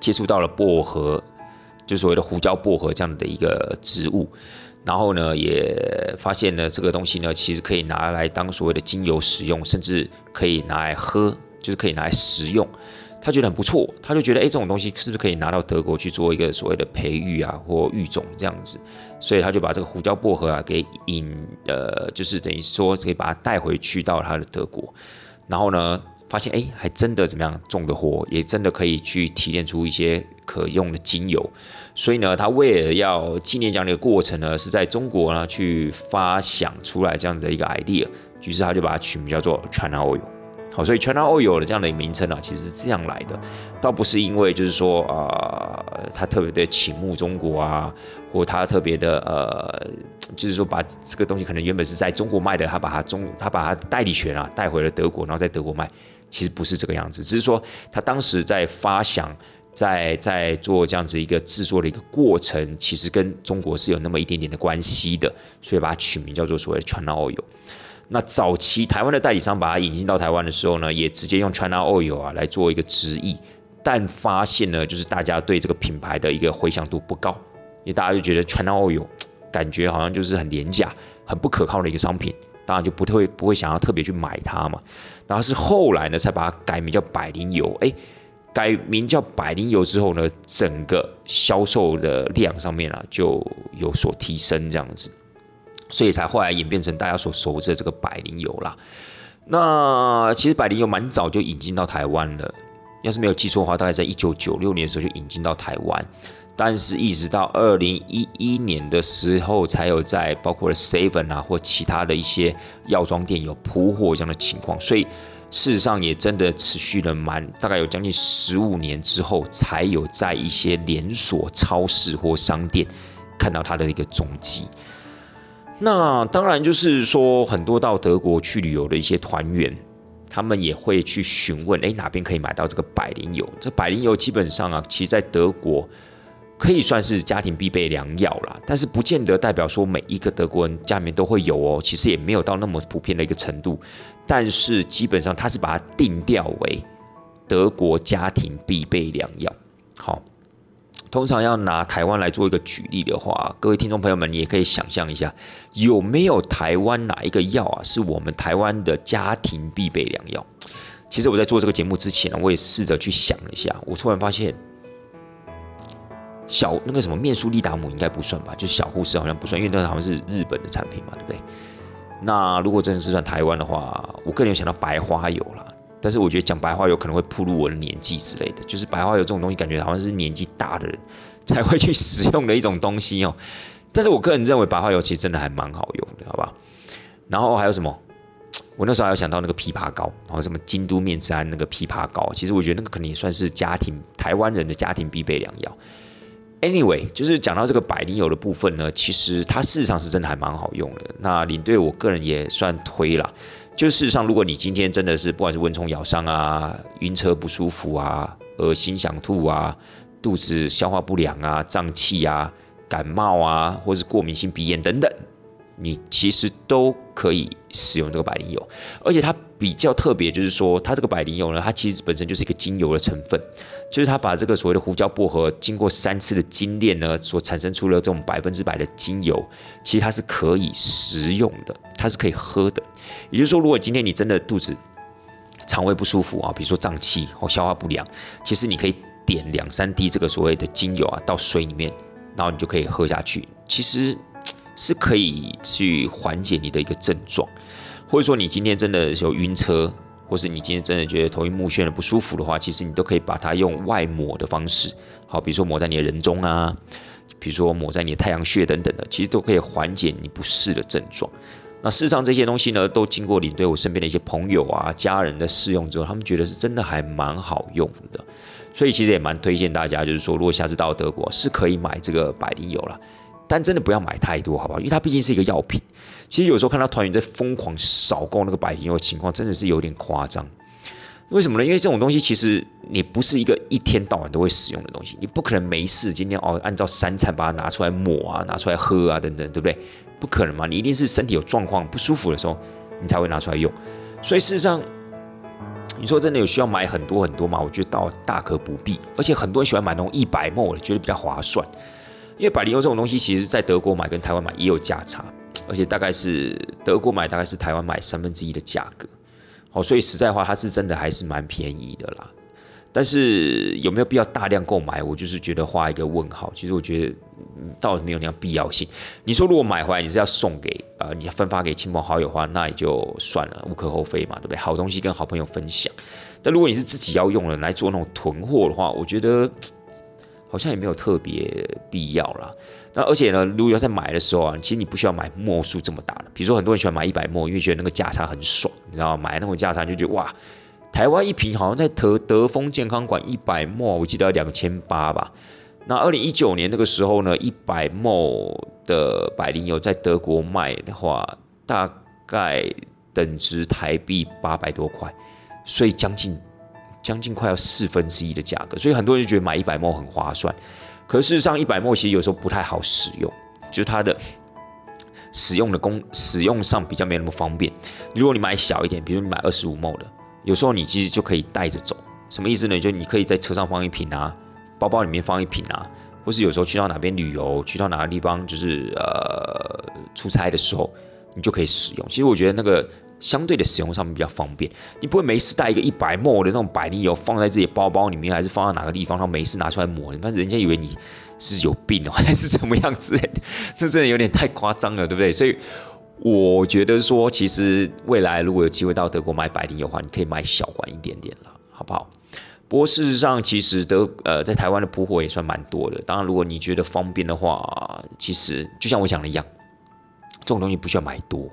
接触到了薄荷，就所谓的胡椒薄荷这样的一个植物。然后呢，也发现呢，这个东西呢，其实可以拿来当所谓的精油使用，甚至可以拿来喝，就是可以拿来食用。他觉得很不错，他就觉得，哎，这种东西是不是可以拿到德国去做一个所谓的培育啊，或育种这样子？所以他就把这个胡椒薄荷啊给引，呃，就是等于说可以把它带回去到他的德国。然后呢，发现哎，还真的怎么样种的活，也真的可以去提炼出一些可用的精油。所以呢，他为了要纪念这样的一个过程呢，是在中国呢去发想出来这样子的一个 idea，于是他就把它取名叫做 China Oil。好，所以 China Oil 的这样的名称啊，其实是这样来的，倒不是因为就是说啊，他特别的倾慕中国啊，或他特别的呃，就是说把这个东西可能原本是在中国卖的，他把它中他把它代理权啊带回了德国，然后在德国卖，其实不是这个样子，只是说他当时在发想。在在做这样子一个制作的一个过程，其实跟中国是有那么一点点的关系的，所以把它取名叫做所谓的 China Oil。那早期台湾的代理商把它引进到台湾的时候呢，也直接用 China Oil 啊来做一个直译，但发现呢，就是大家对这个品牌的一个回响度不高，因为大家就觉得 China Oil 感觉好像就是很廉价、很不可靠的一个商品，当然就不会不会想要特别去买它嘛。然后是后来呢，才把它改名叫百灵油，哎。改名叫百灵油之后呢，整个销售的量上面啊就有所提升，这样子，所以才后来演变成大家所熟知的这个百灵油啦。那其实百灵油蛮早就引进到台湾了，要是没有记错的话，大概在一九九六年的时候就引进到台湾，但是一直到二零一一年的时候，才有在包括了 Seven 啊或其他的一些药妆店有铺货这样的情况，所以。事实上也真的持续了蛮大概有将近十五年之后，才有在一些连锁超市或商店看到它的一个踪迹。那当然就是说，很多到德国去旅游的一些团员，他们也会去询问，哎，哪边可以买到这个百灵油？这百灵油基本上啊，其实在德国。可以算是家庭必备良药啦，但是不见得代表说每一个德国人家里面都会有哦。其实也没有到那么普遍的一个程度，但是基本上它是把它定调为德国家庭必备良药。好，通常要拿台湾来做一个举例的话，各位听众朋友们，你也可以想象一下，有没有台湾哪一个药啊，是我们台湾的家庭必备良药？其实我在做这个节目之前呢，我也试着去想了一下，我突然发现。小那个什么面舒利达姆应该不算吧，就是小护士好像不算，因为那好像是日本的产品嘛，对不对？那如果真的是算台湾的话，我个人想到白花油啦，但是我觉得讲白花油可能会暴露我的年纪之类的，就是白花油这种东西，感觉好像是年纪大的人才会去使用的一种东西哦。但是我个人认为白花油其实真的还蛮好用的，好吧？然后还有什么？我那时候还有想到那个枇杷膏，然后什么京都面之安那个枇杷膏，其实我觉得那个可能也算是家庭台湾人的家庭必备良药。Anyway，就是讲到这个百灵油的部分呢，其实它事实上是真的还蛮好用的。那领队我个人也算推了，就事实上，如果你今天真的是不管是蚊虫咬伤啊、晕车不舒服啊、恶心想吐啊、肚子消化不良啊、胀气啊、感冒啊，或是过敏性鼻炎等等。你其实都可以使用这个百灵油，而且它比较特别，就是说它这个百灵油呢，它其实本身就是一个精油的成分，就是它把这个所谓的胡椒薄荷经过三次的精炼呢，所产生出了这种百分之百的精油，其实它是可以食用的，它是可以喝的。也就是说，如果今天你真的肚子肠胃不舒服啊，比如说胀气或消化不良，其实你可以点两三滴这个所谓的精油啊到水里面，然后你就可以喝下去，其实是可以去缓解你的一个症状，或者说你今天真的有晕车，或是你今天真的觉得头晕目眩的不舒服的话，其实你都可以把它用外抹的方式，好，比如说抹在你的人中啊，比如说抹在你的太阳穴等等的，其实都可以缓解你不适的症状。那事实上这些东西呢，都经过领队我身边的一些朋友啊、家人的试用之后，他们觉得是真的还蛮好用的，所以其实也蛮推荐大家，就是说如果下次到德国是可以买这个百灵油了，但真的不要买太多，好不好？因为它毕竟是一个药品。其实有时候看到团员在疯狂扫购那个百灵油的情况，真的是有点夸张。为什么呢？因为这种东西其实你不是一个一天到晚都会使用的东西，你不可能没事今天哦按照三餐把它拿出来抹啊、拿出来喝啊等等，对不对？不可能嘛！你一定是身体有状况不舒服的时候，你才会拿出来用。所以事实上，你说真的有需要买很多很多吗？我觉得倒大可不必。而且很多人喜欢买那种一百沫的，觉得比较划算。因为百利优这种东西，其实在德国买跟台湾买也有价差，而且大概是德国买大概是台湾买三分之一的价格。好，所以实在话，它是真的还是蛮便宜的啦。但是有没有必要大量购买？我就是觉得画一个问号。其实我觉得倒没有那样必要性。你说如果买回来你是要送给呃，你分发给亲朋好友的话，那也就算了，无可厚非嘛，对不对？好东西跟好朋友分享。但如果你是自己要用的来做那种囤货的话，我觉得好像也没有特别必要啦。那而且呢，如果要在买的时候啊，其实你不需要买墨数这么大的。比如说很多人喜欢买一百墨，因为觉得那个价差很爽，你知道吗？买那种价差就觉得哇。台湾一瓶好像在德德丰健康馆一百墨，我记得要两千八吧。那二零一九年那个时候呢，一百墨的百灵油在德国卖的话，大概等值台币八百多块，所以将近将近快要四分之一的价格。所以很多人就觉得买一百墨很划算，可事实上一百墨其实有时候不太好使用，就是它的使用的功使用上比较没那么方便。如果你买小一点，比如你买二十五墨的。有时候你其实就可以带着走，什么意思呢？就你可以在车上放一瓶啊，包包里面放一瓶啊，或是有时候去到哪边旅游，去到哪个地方就是呃出差的时候，你就可以使用。其实我觉得那个相对的使用上面比较方便，你不会没事带一个一百沫的那种百利油放在自己包包里面，还是放在哪个地方，然后没事拿出来抹，那人家以为你是有病哦，还是怎么样之类的，这真的有点太夸张了，对不对？所以。我觉得说，其实未来如果有机会到德国买百灵油的话，你可以买小罐一点点了，好不好？不过事实上，其实德呃在台湾的铺货也算蛮多的。当然，如果你觉得方便的话，其实就像我讲的一样，这种东西不需要买多，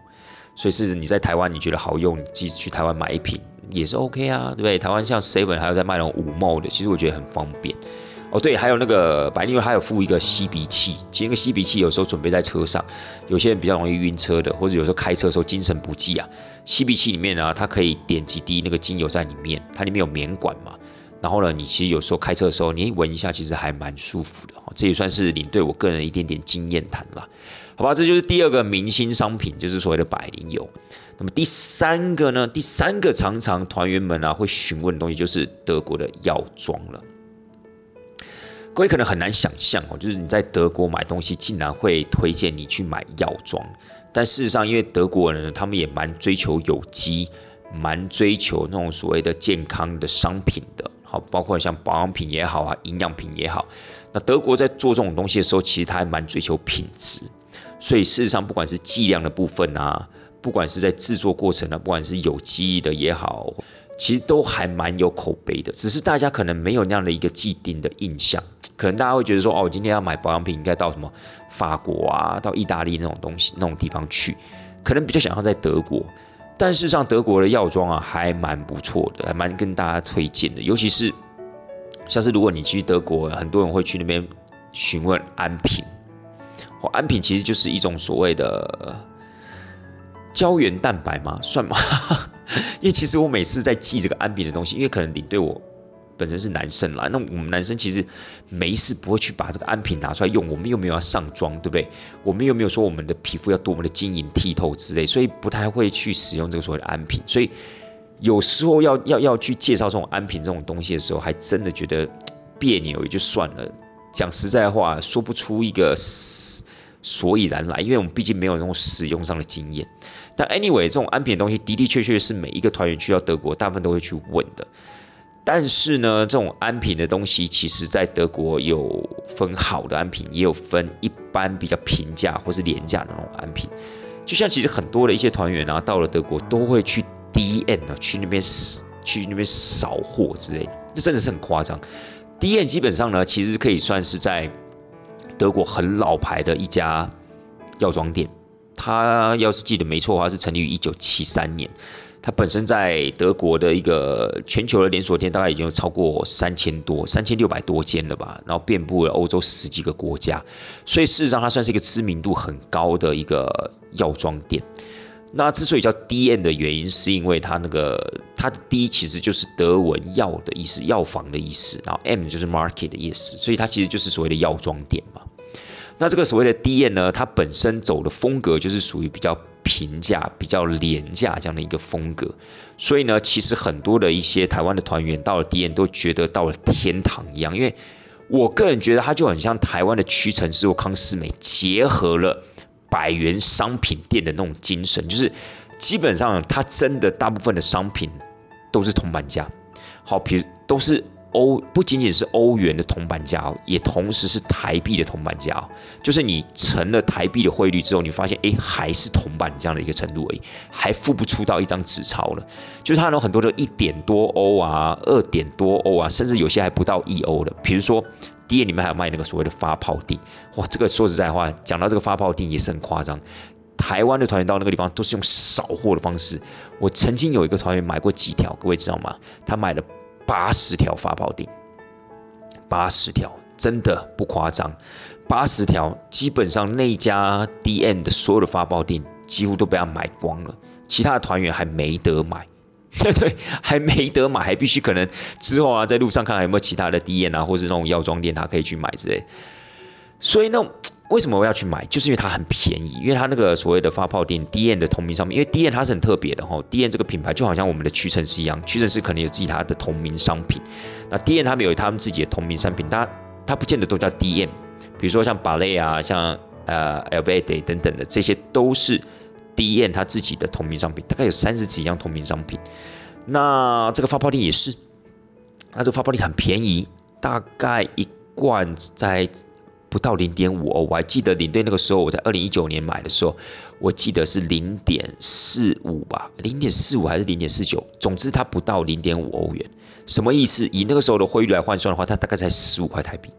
所以是你在台湾你觉得好用，你自己去台湾买一瓶也是 OK 啊，对不对？台湾像 Seven 还有在卖那种五毛的，其实我觉得很方便。哦，对，还有那个百利油，还有附一个吸鼻器。其实那个吸鼻器有时候准备在车上，有些人比较容易晕车的，或者有时候开车的时候精神不济啊。吸鼻器里面呢，它可以点几滴那个精油在里面，它里面有棉管嘛。然后呢，你其实有时候开车的时候，你闻一下，其实还蛮舒服的。这也算是领队我个人一点点经验谈了，好吧？这就是第二个明星商品，就是所谓的百灵油。那么第三个呢？第三个常常团员们啊会询问的东西，就是德国的药妆了。各位可能很难想象哦，就是你在德国买东西，竟然会推荐你去买药妆。但事实上，因为德国人他们也蛮追求有机，蛮追求那种所谓的健康的商品的。好，包括像保养品也好啊，营养品也好。那德国在做这种东西的时候，其实他还蛮追求品质。所以事实上，不管是剂量的部分啊，不管是在制作过程啊，不管是有机的也好，其实都还蛮有口碑的。只是大家可能没有那样的一个既定的印象。可能大家会觉得说，哦，我今天要买保养品，应该到什么法国啊，到意大利那种东西、那种地方去，可能比较想要在德国。但事实上，德国的药妆啊，还蛮不错的，还蛮跟大家推荐的。尤其是像是如果你去德国，很多人会去那边询问安瓶。哦，安瓶其实就是一种所谓的胶原蛋白吗？算吗？因为其实我每次在记这个安瓶的东西，因为可能你对我。本身是男生啦，那我们男生其实没事不会去把这个安瓶拿出来用，我们又没有要上妆，对不对？我们又没有说我们的皮肤要多么的晶莹剔透之类，所以不太会去使用这个所谓的安瓶。所以有时候要要要去介绍这种安瓶这种东西的时候，还真的觉得别扭，也就算了。讲实在话，说不出一个所以然来，因为我们毕竟没有那种使用上的经验。但 anyway，这种安瓶的东西的的确确是每一个团员去到德国，大部分都会去问的。但是呢，这种安瓶的东西，其实在德国有分好的安瓶，也有分一般比较平价或是廉价的那种安瓶。就像其实很多的一些团员啊，到了德国都会去 D N 啊，去那边去那边扫货之类的，这真的是很夸张。D N 基本上呢，其实可以算是在德国很老牌的一家药妆店。它要是记得没错的话，是成立于一九七三年。它本身在德国的一个全球的连锁店，大概已经有超过三千多、三千六百多间了吧，然后遍布了欧洲十几个国家，所以事实上它算是一个知名度很高的一个药妆店。那之所以叫 D N 的原因，是因为它那个它的 D 其实就是德文药的意思，药房的意思，然后 M 就是 market 的意思，所以它其实就是所谓的药妆店嘛。那这个所谓的 D N 呢，它本身走的风格就是属于比较。平价比较廉价这样的一个风格，所以呢，其实很多的一些台湾的团员到了 D N 都觉得到了天堂一样，因为我个人觉得它就很像台湾的屈臣氏或康斯美结合了百元商品店的那种精神，就是基本上它真的大部分的商品都是铜板价，好，比如都是。欧不仅仅是欧元的铜板价哦，也同时是台币的铜板价哦。就是你成了台币的汇率之后，你发现哎，还是铜板这样的一个程度而已，还付不出到一张纸钞了。就是它有很多的一点多欧啊，二点多欧啊，甚至有些还不到一欧的。比如说，店里面还有卖那个所谓的发泡锭，哇，这个说实在话，讲到这个发泡锭也是很夸张。台湾的团员到那个地方都是用扫货的方式。我曾经有一个团员买过几条，各位知道吗？他买了。八十条发泡锭，八十条真的不夸张，八十条基本上那家 D M 的所有的发泡锭几乎都被他买光了，其他的团员还没得买，对对，还没得买，还必须可能之后啊在路上看还有没有其他的 D N 啊，或是那种药妆店他可以去买之类，所以那种。为什么我要去买？就是因为它很便宜，因为它那个所谓的发泡店 D N 的同名商品，因为 D N 它是很特别的哈，D N 这个品牌就好像我们的屈臣氏一样，屈臣氏可能有自己它的同名商品，那 D N 他们有他们自己的同名商品，它它不见得都叫 D N，比如说像芭蕾啊，像呃 L V D 等等的，这些都是 D N 他自己的同名商品，大概有三十几样同名商品。那这个发泡锭也是，那这个发泡锭很便宜，大概一罐在。不到零点五欧，我还记得领队那个时候，我在二零一九年买的时候，我记得是零点四五吧，零点四五还是零点四九，总之它不到零点五欧元，什么意思？以那个时候的汇率来换算的话，它大概才十五块台币。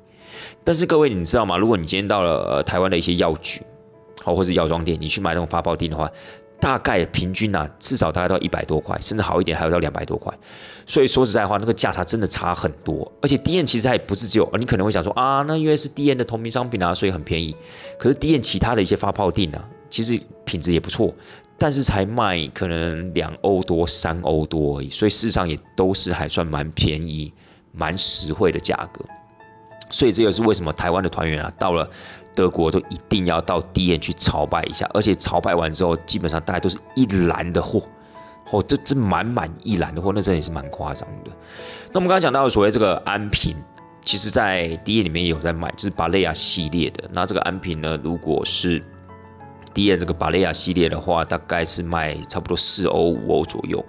但是各位你知道吗？如果你今天到了台湾的一些药局，好或者药妆店，你去买那种发泡锭的话。大概平均啊，至少大概到一百多块，甚至好一点还有到两百多块。所以说实在话，那个价差真的差很多。而且 D N 其实它也不是只有，你可能会想说啊，那因为是 D N 的同名商品啊，所以很便宜。可是 D N 其他的一些发泡锭啊，其实品质也不错，但是才卖可能两欧多、三欧多而已。所以事实上也都是还算蛮便宜、蛮实惠的价格。所以这也是为什么台湾的团员啊，到了。德国都一定要到 D N 去朝拜一下，而且朝拜完之后，基本上大概都是一篮的货，哦，这这满满一篮的货，那真的也是蛮夸张的。那我们刚刚讲到所谓这个安瓶，其实在 D N 里面也有在卖，就是巴雷亚系列的。那这个安瓶呢，如果是 D N 这个巴雷亚系列的话，大概是卖差不多四欧五欧左右。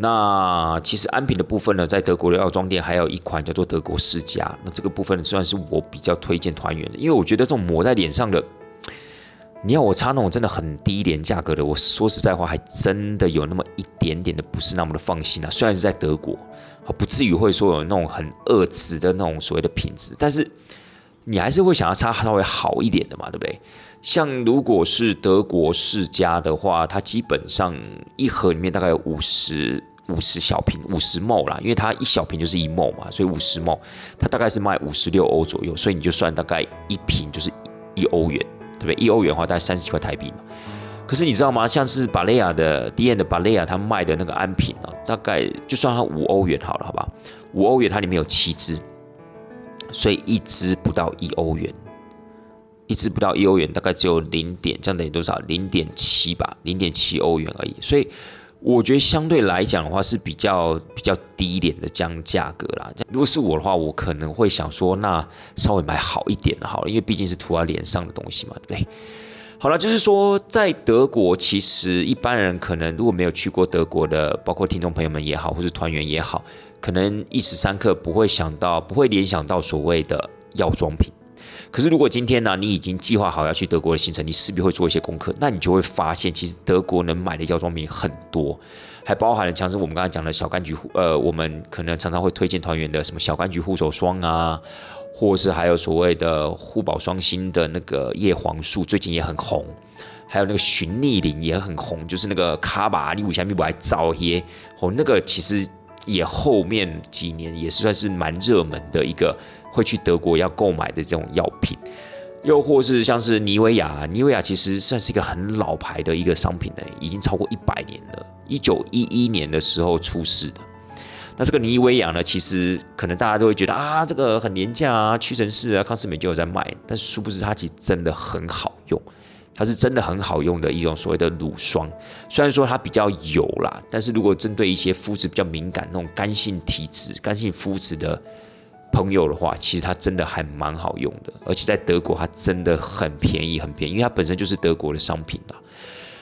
那其实安瓶的部分呢，在德国的药妆店还有一款叫做德国世家。那这个部分算是我比较推荐团员的，因为我觉得这种抹在脸上的，你要我擦那种真的很低廉价格的，我说实在话，还真的有那么一点点的不是那么的放心啊。虽然是在德国，不至于会说有那种很恶质的那种所谓的品质，但是你还是会想要擦稍微好一点的嘛，对不对？像如果是德国世家的话，它基本上一盒里面大概有五十五十小瓶，五十沫啦，因为它一小瓶就是一沫嘛，所以五十沫，它大概是卖五十六欧左右，所以你就算大概一瓶就是一欧元，对不对？一欧元的话大概三十几块台币嘛。可是你知道吗？像是巴雷亚的 D N 的巴雷亚，它卖的那个安瓶啊，大概就算它五欧元好了，好吧？五欧元它里面有七支，所以一支不到一欧元。一支不到一欧元，大概只有零点，这样等于多少？零点七吧，零点七欧元而已。所以我觉得相对来讲的话是比较比较低廉的这样价格啦。如果是我的话，我可能会想说，那稍微买好一点的好了，因为毕竟是涂在脸上的东西嘛，对不对？好了，就是说在德国，其实一般人可能如果没有去过德国的，包括听众朋友们也好，或是团员也好，可能一时三刻不会想到，不会联想到所谓的药妆品。可是，如果今天呢，你已经计划好要去德国的行程，你势必会做一些功课，那你就会发现，其实德国能买的药妆品很多，还包含了像是我们刚才讲的小柑橘，呃，我们可能常常会推荐团员的什么小柑橘护手霜啊，或是还有所谓的护宝双星的那个叶黄素，最近也很红，还有那个循逆灵也很红，就是那个卡巴利五香米我还早耶，哦，那个其实也后面几年也是算是蛮热门的一个。会去德国要购买的这种药品，又或是像是妮维雅，妮维雅其实算是一个很老牌的一个商品了，已经超过一百年了，一九一一年的时候出世的。那这个妮维雅呢，其实可能大家都会觉得啊，这个很廉价啊，屈臣氏啊、康斯美就有在卖，但殊不知它其实真的很好用，它是真的很好用的一种所谓的乳霜。虽然说它比较油啦，但是如果针对一些肤质比较敏感、那种干性体质、干性肤质的。朋友的话，其实它真的还蛮好用的，而且在德国它真的很便宜，很便宜，因为它本身就是德国的商品啦。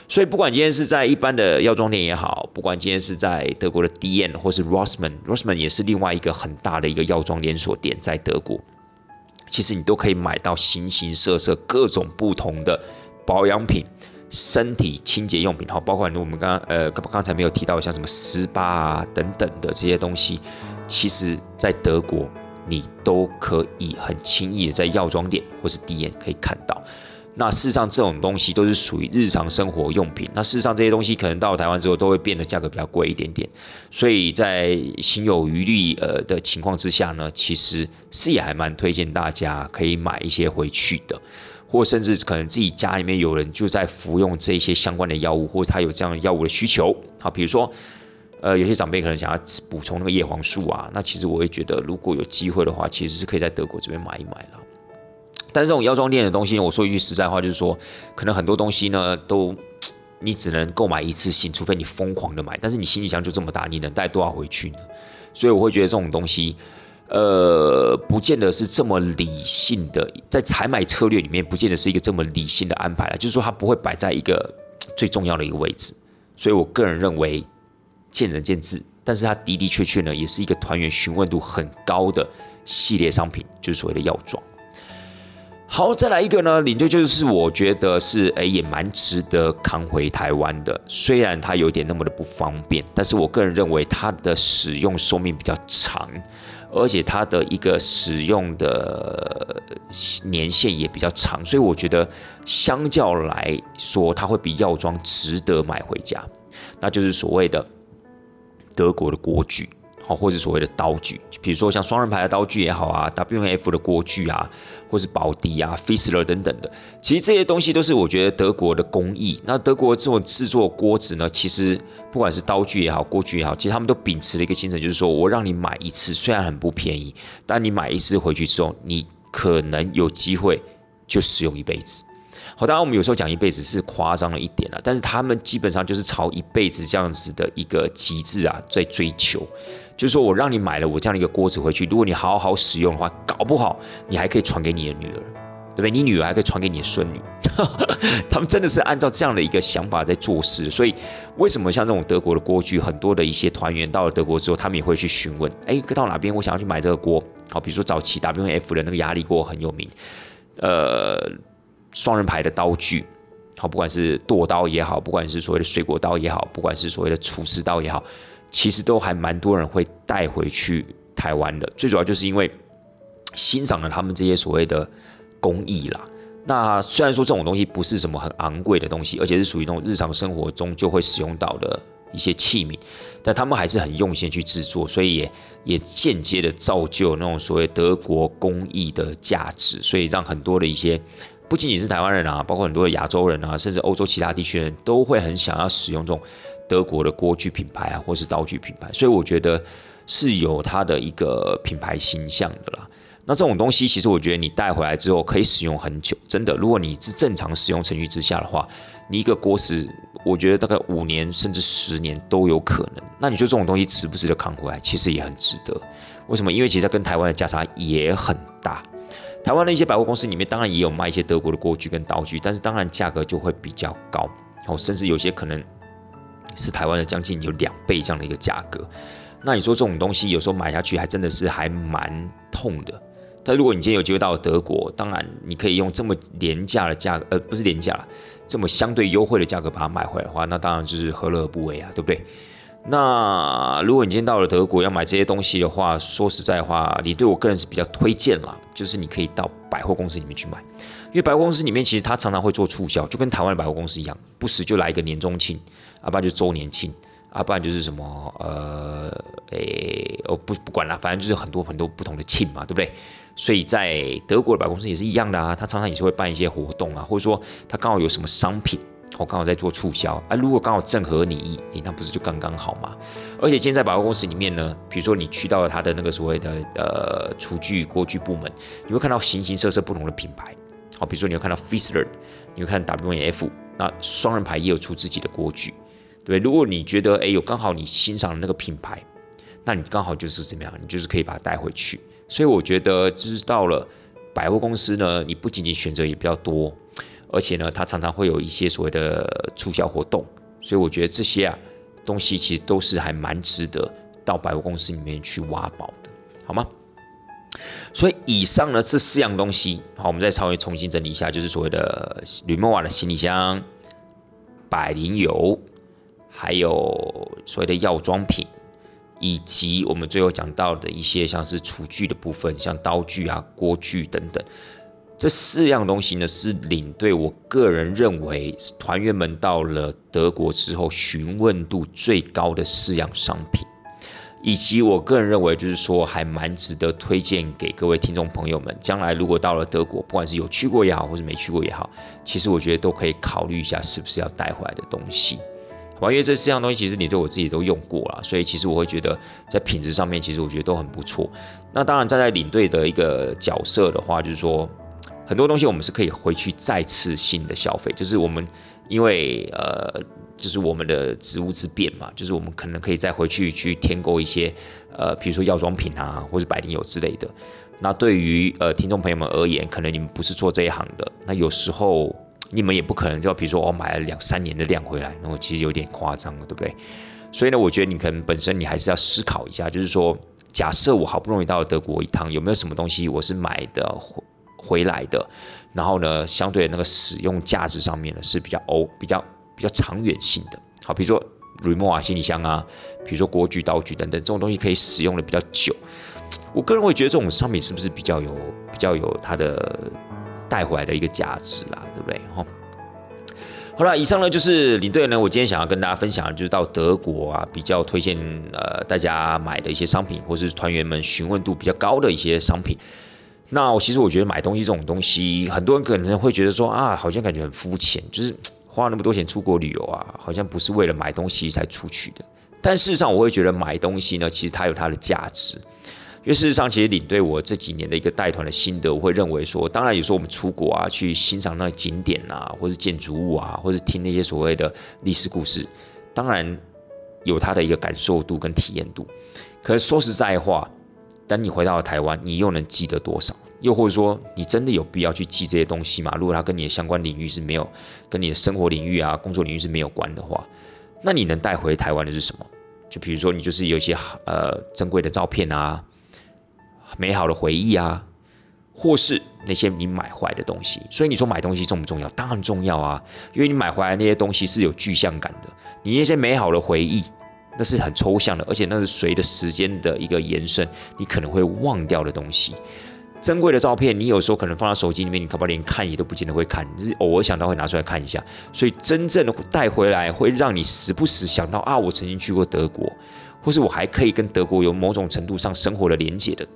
所以不管今天是在一般的药妆店也好，不管今天是在德国的 D N 或是 Rossmann，Rossmann 也是另外一个很大的一个药妆连锁店，在德国，其实你都可以买到形形色色、各种不同的保养品、身体清洁用品，好，包括我们刚刚呃刚刚才没有提到像什么 SPA 啊等等的这些东西，其实在德国。你都可以很轻易的在药妆店或是店可以看到。那事实上，这种东西都是属于日常生活用品。那事实上，这些东西可能到了台湾之后，都会变得价格比较贵一点点。所以在心有余力呃的情况之下呢，其实是也还蛮推荐大家可以买一些回去的，或甚至可能自己家里面有人就在服用这些相关的药物，或者他有这样的药物的需求。好，比如说。呃，有些长辈可能想要补充那个叶黄素啊，那其实我会觉得，如果有机会的话，其实是可以在德国这边买一买了。但是这种药妆店的东西，我说一句实在话，就是说，可能很多东西呢，都你只能购买一次性，除非你疯狂的买。但是你行李箱就这么大，你能带多少回去呢？所以我会觉得这种东西，呃，不见得是这么理性的，在采买策略里面，不见得是一个这么理性的安排了。就是说，它不会摆在一个最重要的一个位置。所以我个人认为。见仁见智，但是它的的确确呢，也是一个团员询问度很高的系列商品，就是所谓的药妆。好，再来一个呢，领队就是我觉得是诶也蛮值得扛回台湾的，虽然它有点那么的不方便，但是我个人认为它的使用寿命比较长，而且它的一个使用的年限也比较长，所以我觉得相较来说，它会比药妆值得买回家，那就是所谓的。德国的锅具，好，或者所谓的刀具，比如说像双人牌的刀具也好啊，W F 的锅具啊，或是宝迪啊、f i s l e r 等等的，其实这些东西都是我觉得德国的工艺。那德国这种制作锅子呢，其实不管是刀具也好，锅具也好，其实他们都秉持了一个精神，就是说我让你买一次，虽然很不便宜，但你买一次回去之后，你可能有机会就使用一辈子。好，当然我们有时候讲一辈子是夸张了一点了，但是他们基本上就是朝一辈子这样子的一个极致啊在追求，就是说我让你买了我这样的一个锅子回去，如果你好好使用的话，搞不好你还可以传给你的女儿，对不对？你女儿还可以传给你的孙女，他们真的是按照这样的一个想法在做事。所以为什么像这种德国的锅具，很多的一些团员到了德国之后，他们也会去询问，哎，到哪边我想要去买这个锅？好，比如说早期 W F 的那个压力锅很有名，呃。双人牌的刀具，好，不管是剁刀也好，不管是所谓的水果刀也好，不管是所谓的厨师刀也好，其实都还蛮多人会带回去台湾的。最主要就是因为欣赏了他们这些所谓的工艺啦。那虽然说这种东西不是什么很昂贵的东西，而且是属于那种日常生活中就会使用到的一些器皿，但他们还是很用心去制作，所以也也间接的造就那种所谓德国工艺的价值，所以让很多的一些。不仅仅是台湾人啊，包括很多的亚洲人啊，甚至欧洲其他地区人都会很想要使用这种德国的锅具品牌啊，或是刀具品牌，所以我觉得是有它的一个品牌形象的啦。那这种东西其实我觉得你带回来之后可以使用很久，真的。如果你是正常使用程序之下的话，你一个锅子我觉得大概五年甚至十年都有可能。那你说这种东西值不值得扛回来？其实也很值得。为什么？因为其实跟台湾的价差也很大。台湾的一些百货公司里面，当然也有卖一些德国的锅具跟刀具，但是当然价格就会比较高，哦，甚至有些可能是台湾的将近有两倍这样的一个价格。那你说这种东西有时候买下去还真的是还蛮痛的。但如果你今天有机会到德国，当然你可以用这么廉价的价格，呃，不是廉价，这么相对优惠的价格把它买回来的话，那当然就是何乐而不为啊，对不对？那如果你今天到了德国要买这些东西的话，说实在话，你对我个人是比较推荐啦，就是你可以到百货公司里面去买，因为百货公司里面其实它常常会做促销，就跟台湾的百货公司一样，不时就来一个年终庆，啊，不然就周年庆，啊，不然就是什么，呃，诶，哦，不不管了，反正就是很多很多不同的庆嘛，对不对？所以在德国的百货公司也是一样的啊，它常常也是会办一些活动啊，或者说它刚好有什么商品。我刚好在做促销啊，如果刚好正合你意，诶，那不是就刚刚好吗？而且今天在百货公司里面呢，比如说你去到了他的那个所谓的呃厨具锅具部门，你会看到形形色色不同的品牌，好，比如说你会看到 Fisher，你会看 W&F，那双人牌也有出自己的锅具，对如果你觉得诶有刚好你欣赏的那个品牌，那你刚好就是怎么样，你就是可以把它带回去。所以我觉得知道了百货公司呢，你不仅仅选择也比较多。而且呢，它常常会有一些所谓的促销活动，所以我觉得这些啊东西其实都是还蛮值得到百货公司里面去挖宝的，好吗？所以以上呢这四样东西，好，我们再稍微重新整理一下，就是所谓的吕莫瓦的行李箱、百灵油，还有所谓的药妆品，以及我们最后讲到的一些像是厨具的部分，像刀具啊、锅具等等。这四样东西呢，是领队我个人认为团员们到了德国之后询问度最高的四样商品，以及我个人认为就是说还蛮值得推荐给各位听众朋友们。将来如果到了德国，不管是有去过也好，或是没去过也好，其实我觉得都可以考虑一下是不是要带回来的东西。好，因为这四样东西其实你对我自己都用过了，所以其实我会觉得在品质上面，其实我觉得都很不错。那当然站在领队的一个角色的话，就是说。很多东西我们是可以回去再次性的消费，就是我们因为呃，就是我们的职务之便嘛，就是我们可能可以再回去去添购一些呃，比如说药妆品啊，或者百灵油之类的。那对于呃听众朋友们而言，可能你们不是做这一行的，那有时候你们也不可能就比如说我买了两三年的量回来，那我其实有点夸张了，对不对？所以呢，我觉得你可能本身你还是要思考一下，就是说，假设我好不容易到了德国一趟，有没有什么东西我是买的？回来的，然后呢，相对那个使用价值上面呢是比较欧比较比较长远性的。好，比如说瑞莫瓦行李箱啊，比如说锅具刀具等等这种东西可以使用的比较久。我个人会觉得这种商品是不是比较有比较有它的带回来的一个价值啦，对不对？哈，好了，以上呢就是领队呢，我今天想要跟大家分享，就是到德国啊，比较推荐呃大家买的一些商品，或是团员们询问度比较高的一些商品。那我其实我觉得买东西这种东西，很多人可能会觉得说啊，好像感觉很肤浅，就是花那么多钱出国旅游啊，好像不是为了买东西才出去的。但事实上，我会觉得买东西呢，其实它有它的价值。因为事实上，其实领队我这几年的一个带团的心得，我会认为说，当然有时候我们出国啊，去欣赏那景点啊，或是建筑物啊，或是听那些所谓的历史故事，当然有它的一个感受度跟体验度。可是说实在话，等你回到了台湾，你又能记得多少？又或者说，你真的有必要去记这些东西吗？如果它跟你的相关领域是没有，跟你的生活领域啊、工作领域是没有关的话，那你能带回台湾的是什么？就比如说，你就是有一些呃珍贵的照片啊、美好的回忆啊，或是那些你买回来的东西。所以你说买东西重不重要？当然重要啊，因为你买回来那些东西是有具象感的，你那些美好的回忆。那是很抽象的，而且那是随着时间的一个延伸，你可能会忘掉的东西。珍贵的照片，你有时候可能放在手机里面，你可能连看也都不见得会看，只是偶尔想到会拿出来看一下。所以真正带回来，会让你时不时想到啊，我曾经去过德国，或是我还可以跟德国有某种程度上生活的连接的，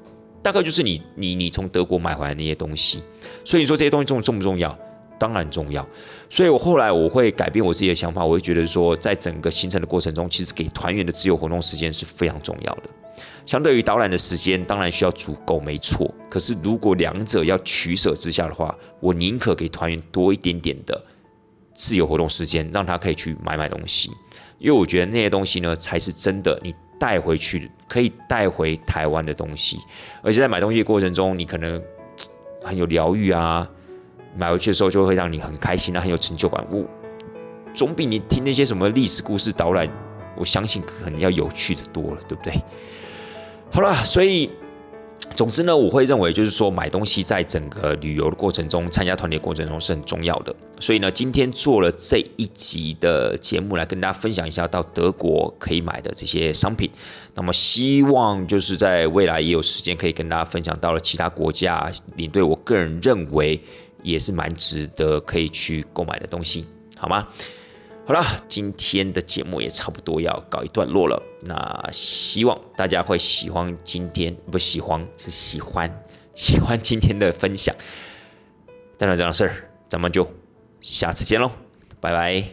大概就是你你你从德国买回来那些东西。所以说这些东西重重不重要？当然重要，所以我后来我会改变我自己的想法，我会觉得说，在整个行程的过程中，其实给团员的自由活动时间是非常重要的。相对于导览的时间，当然需要足够，没错。可是如果两者要取舍之下的话，我宁可给团员多一点点的自由活动时间，让他可以去买买东西。因为我觉得那些东西呢，才是真的你带回去可以带回台湾的东西。而且在买东西的过程中，你可能很有疗愈啊，买回去的时候就会让你很开心啊，很有成就感。我总比你听那些什么历史故事导览，我相信可能要有趣的多了，对不对？好了，所以。总之呢，我会认为就是说，买东西在整个旅游的过程中，参加团体过程中是很重要的。所以呢，今天做了这一集的节目来跟大家分享一下到德国可以买的这些商品。那么希望就是在未来也有时间可以跟大家分享到了其他国家领队，我个人认为也是蛮值得可以去购买的东西好吗？好了今天的节目也差不多要告一段落了那希望大家会喜欢今天不喜欢是喜欢 喜欢今天的分享。但是这样事儿咱们就下次见喽拜拜。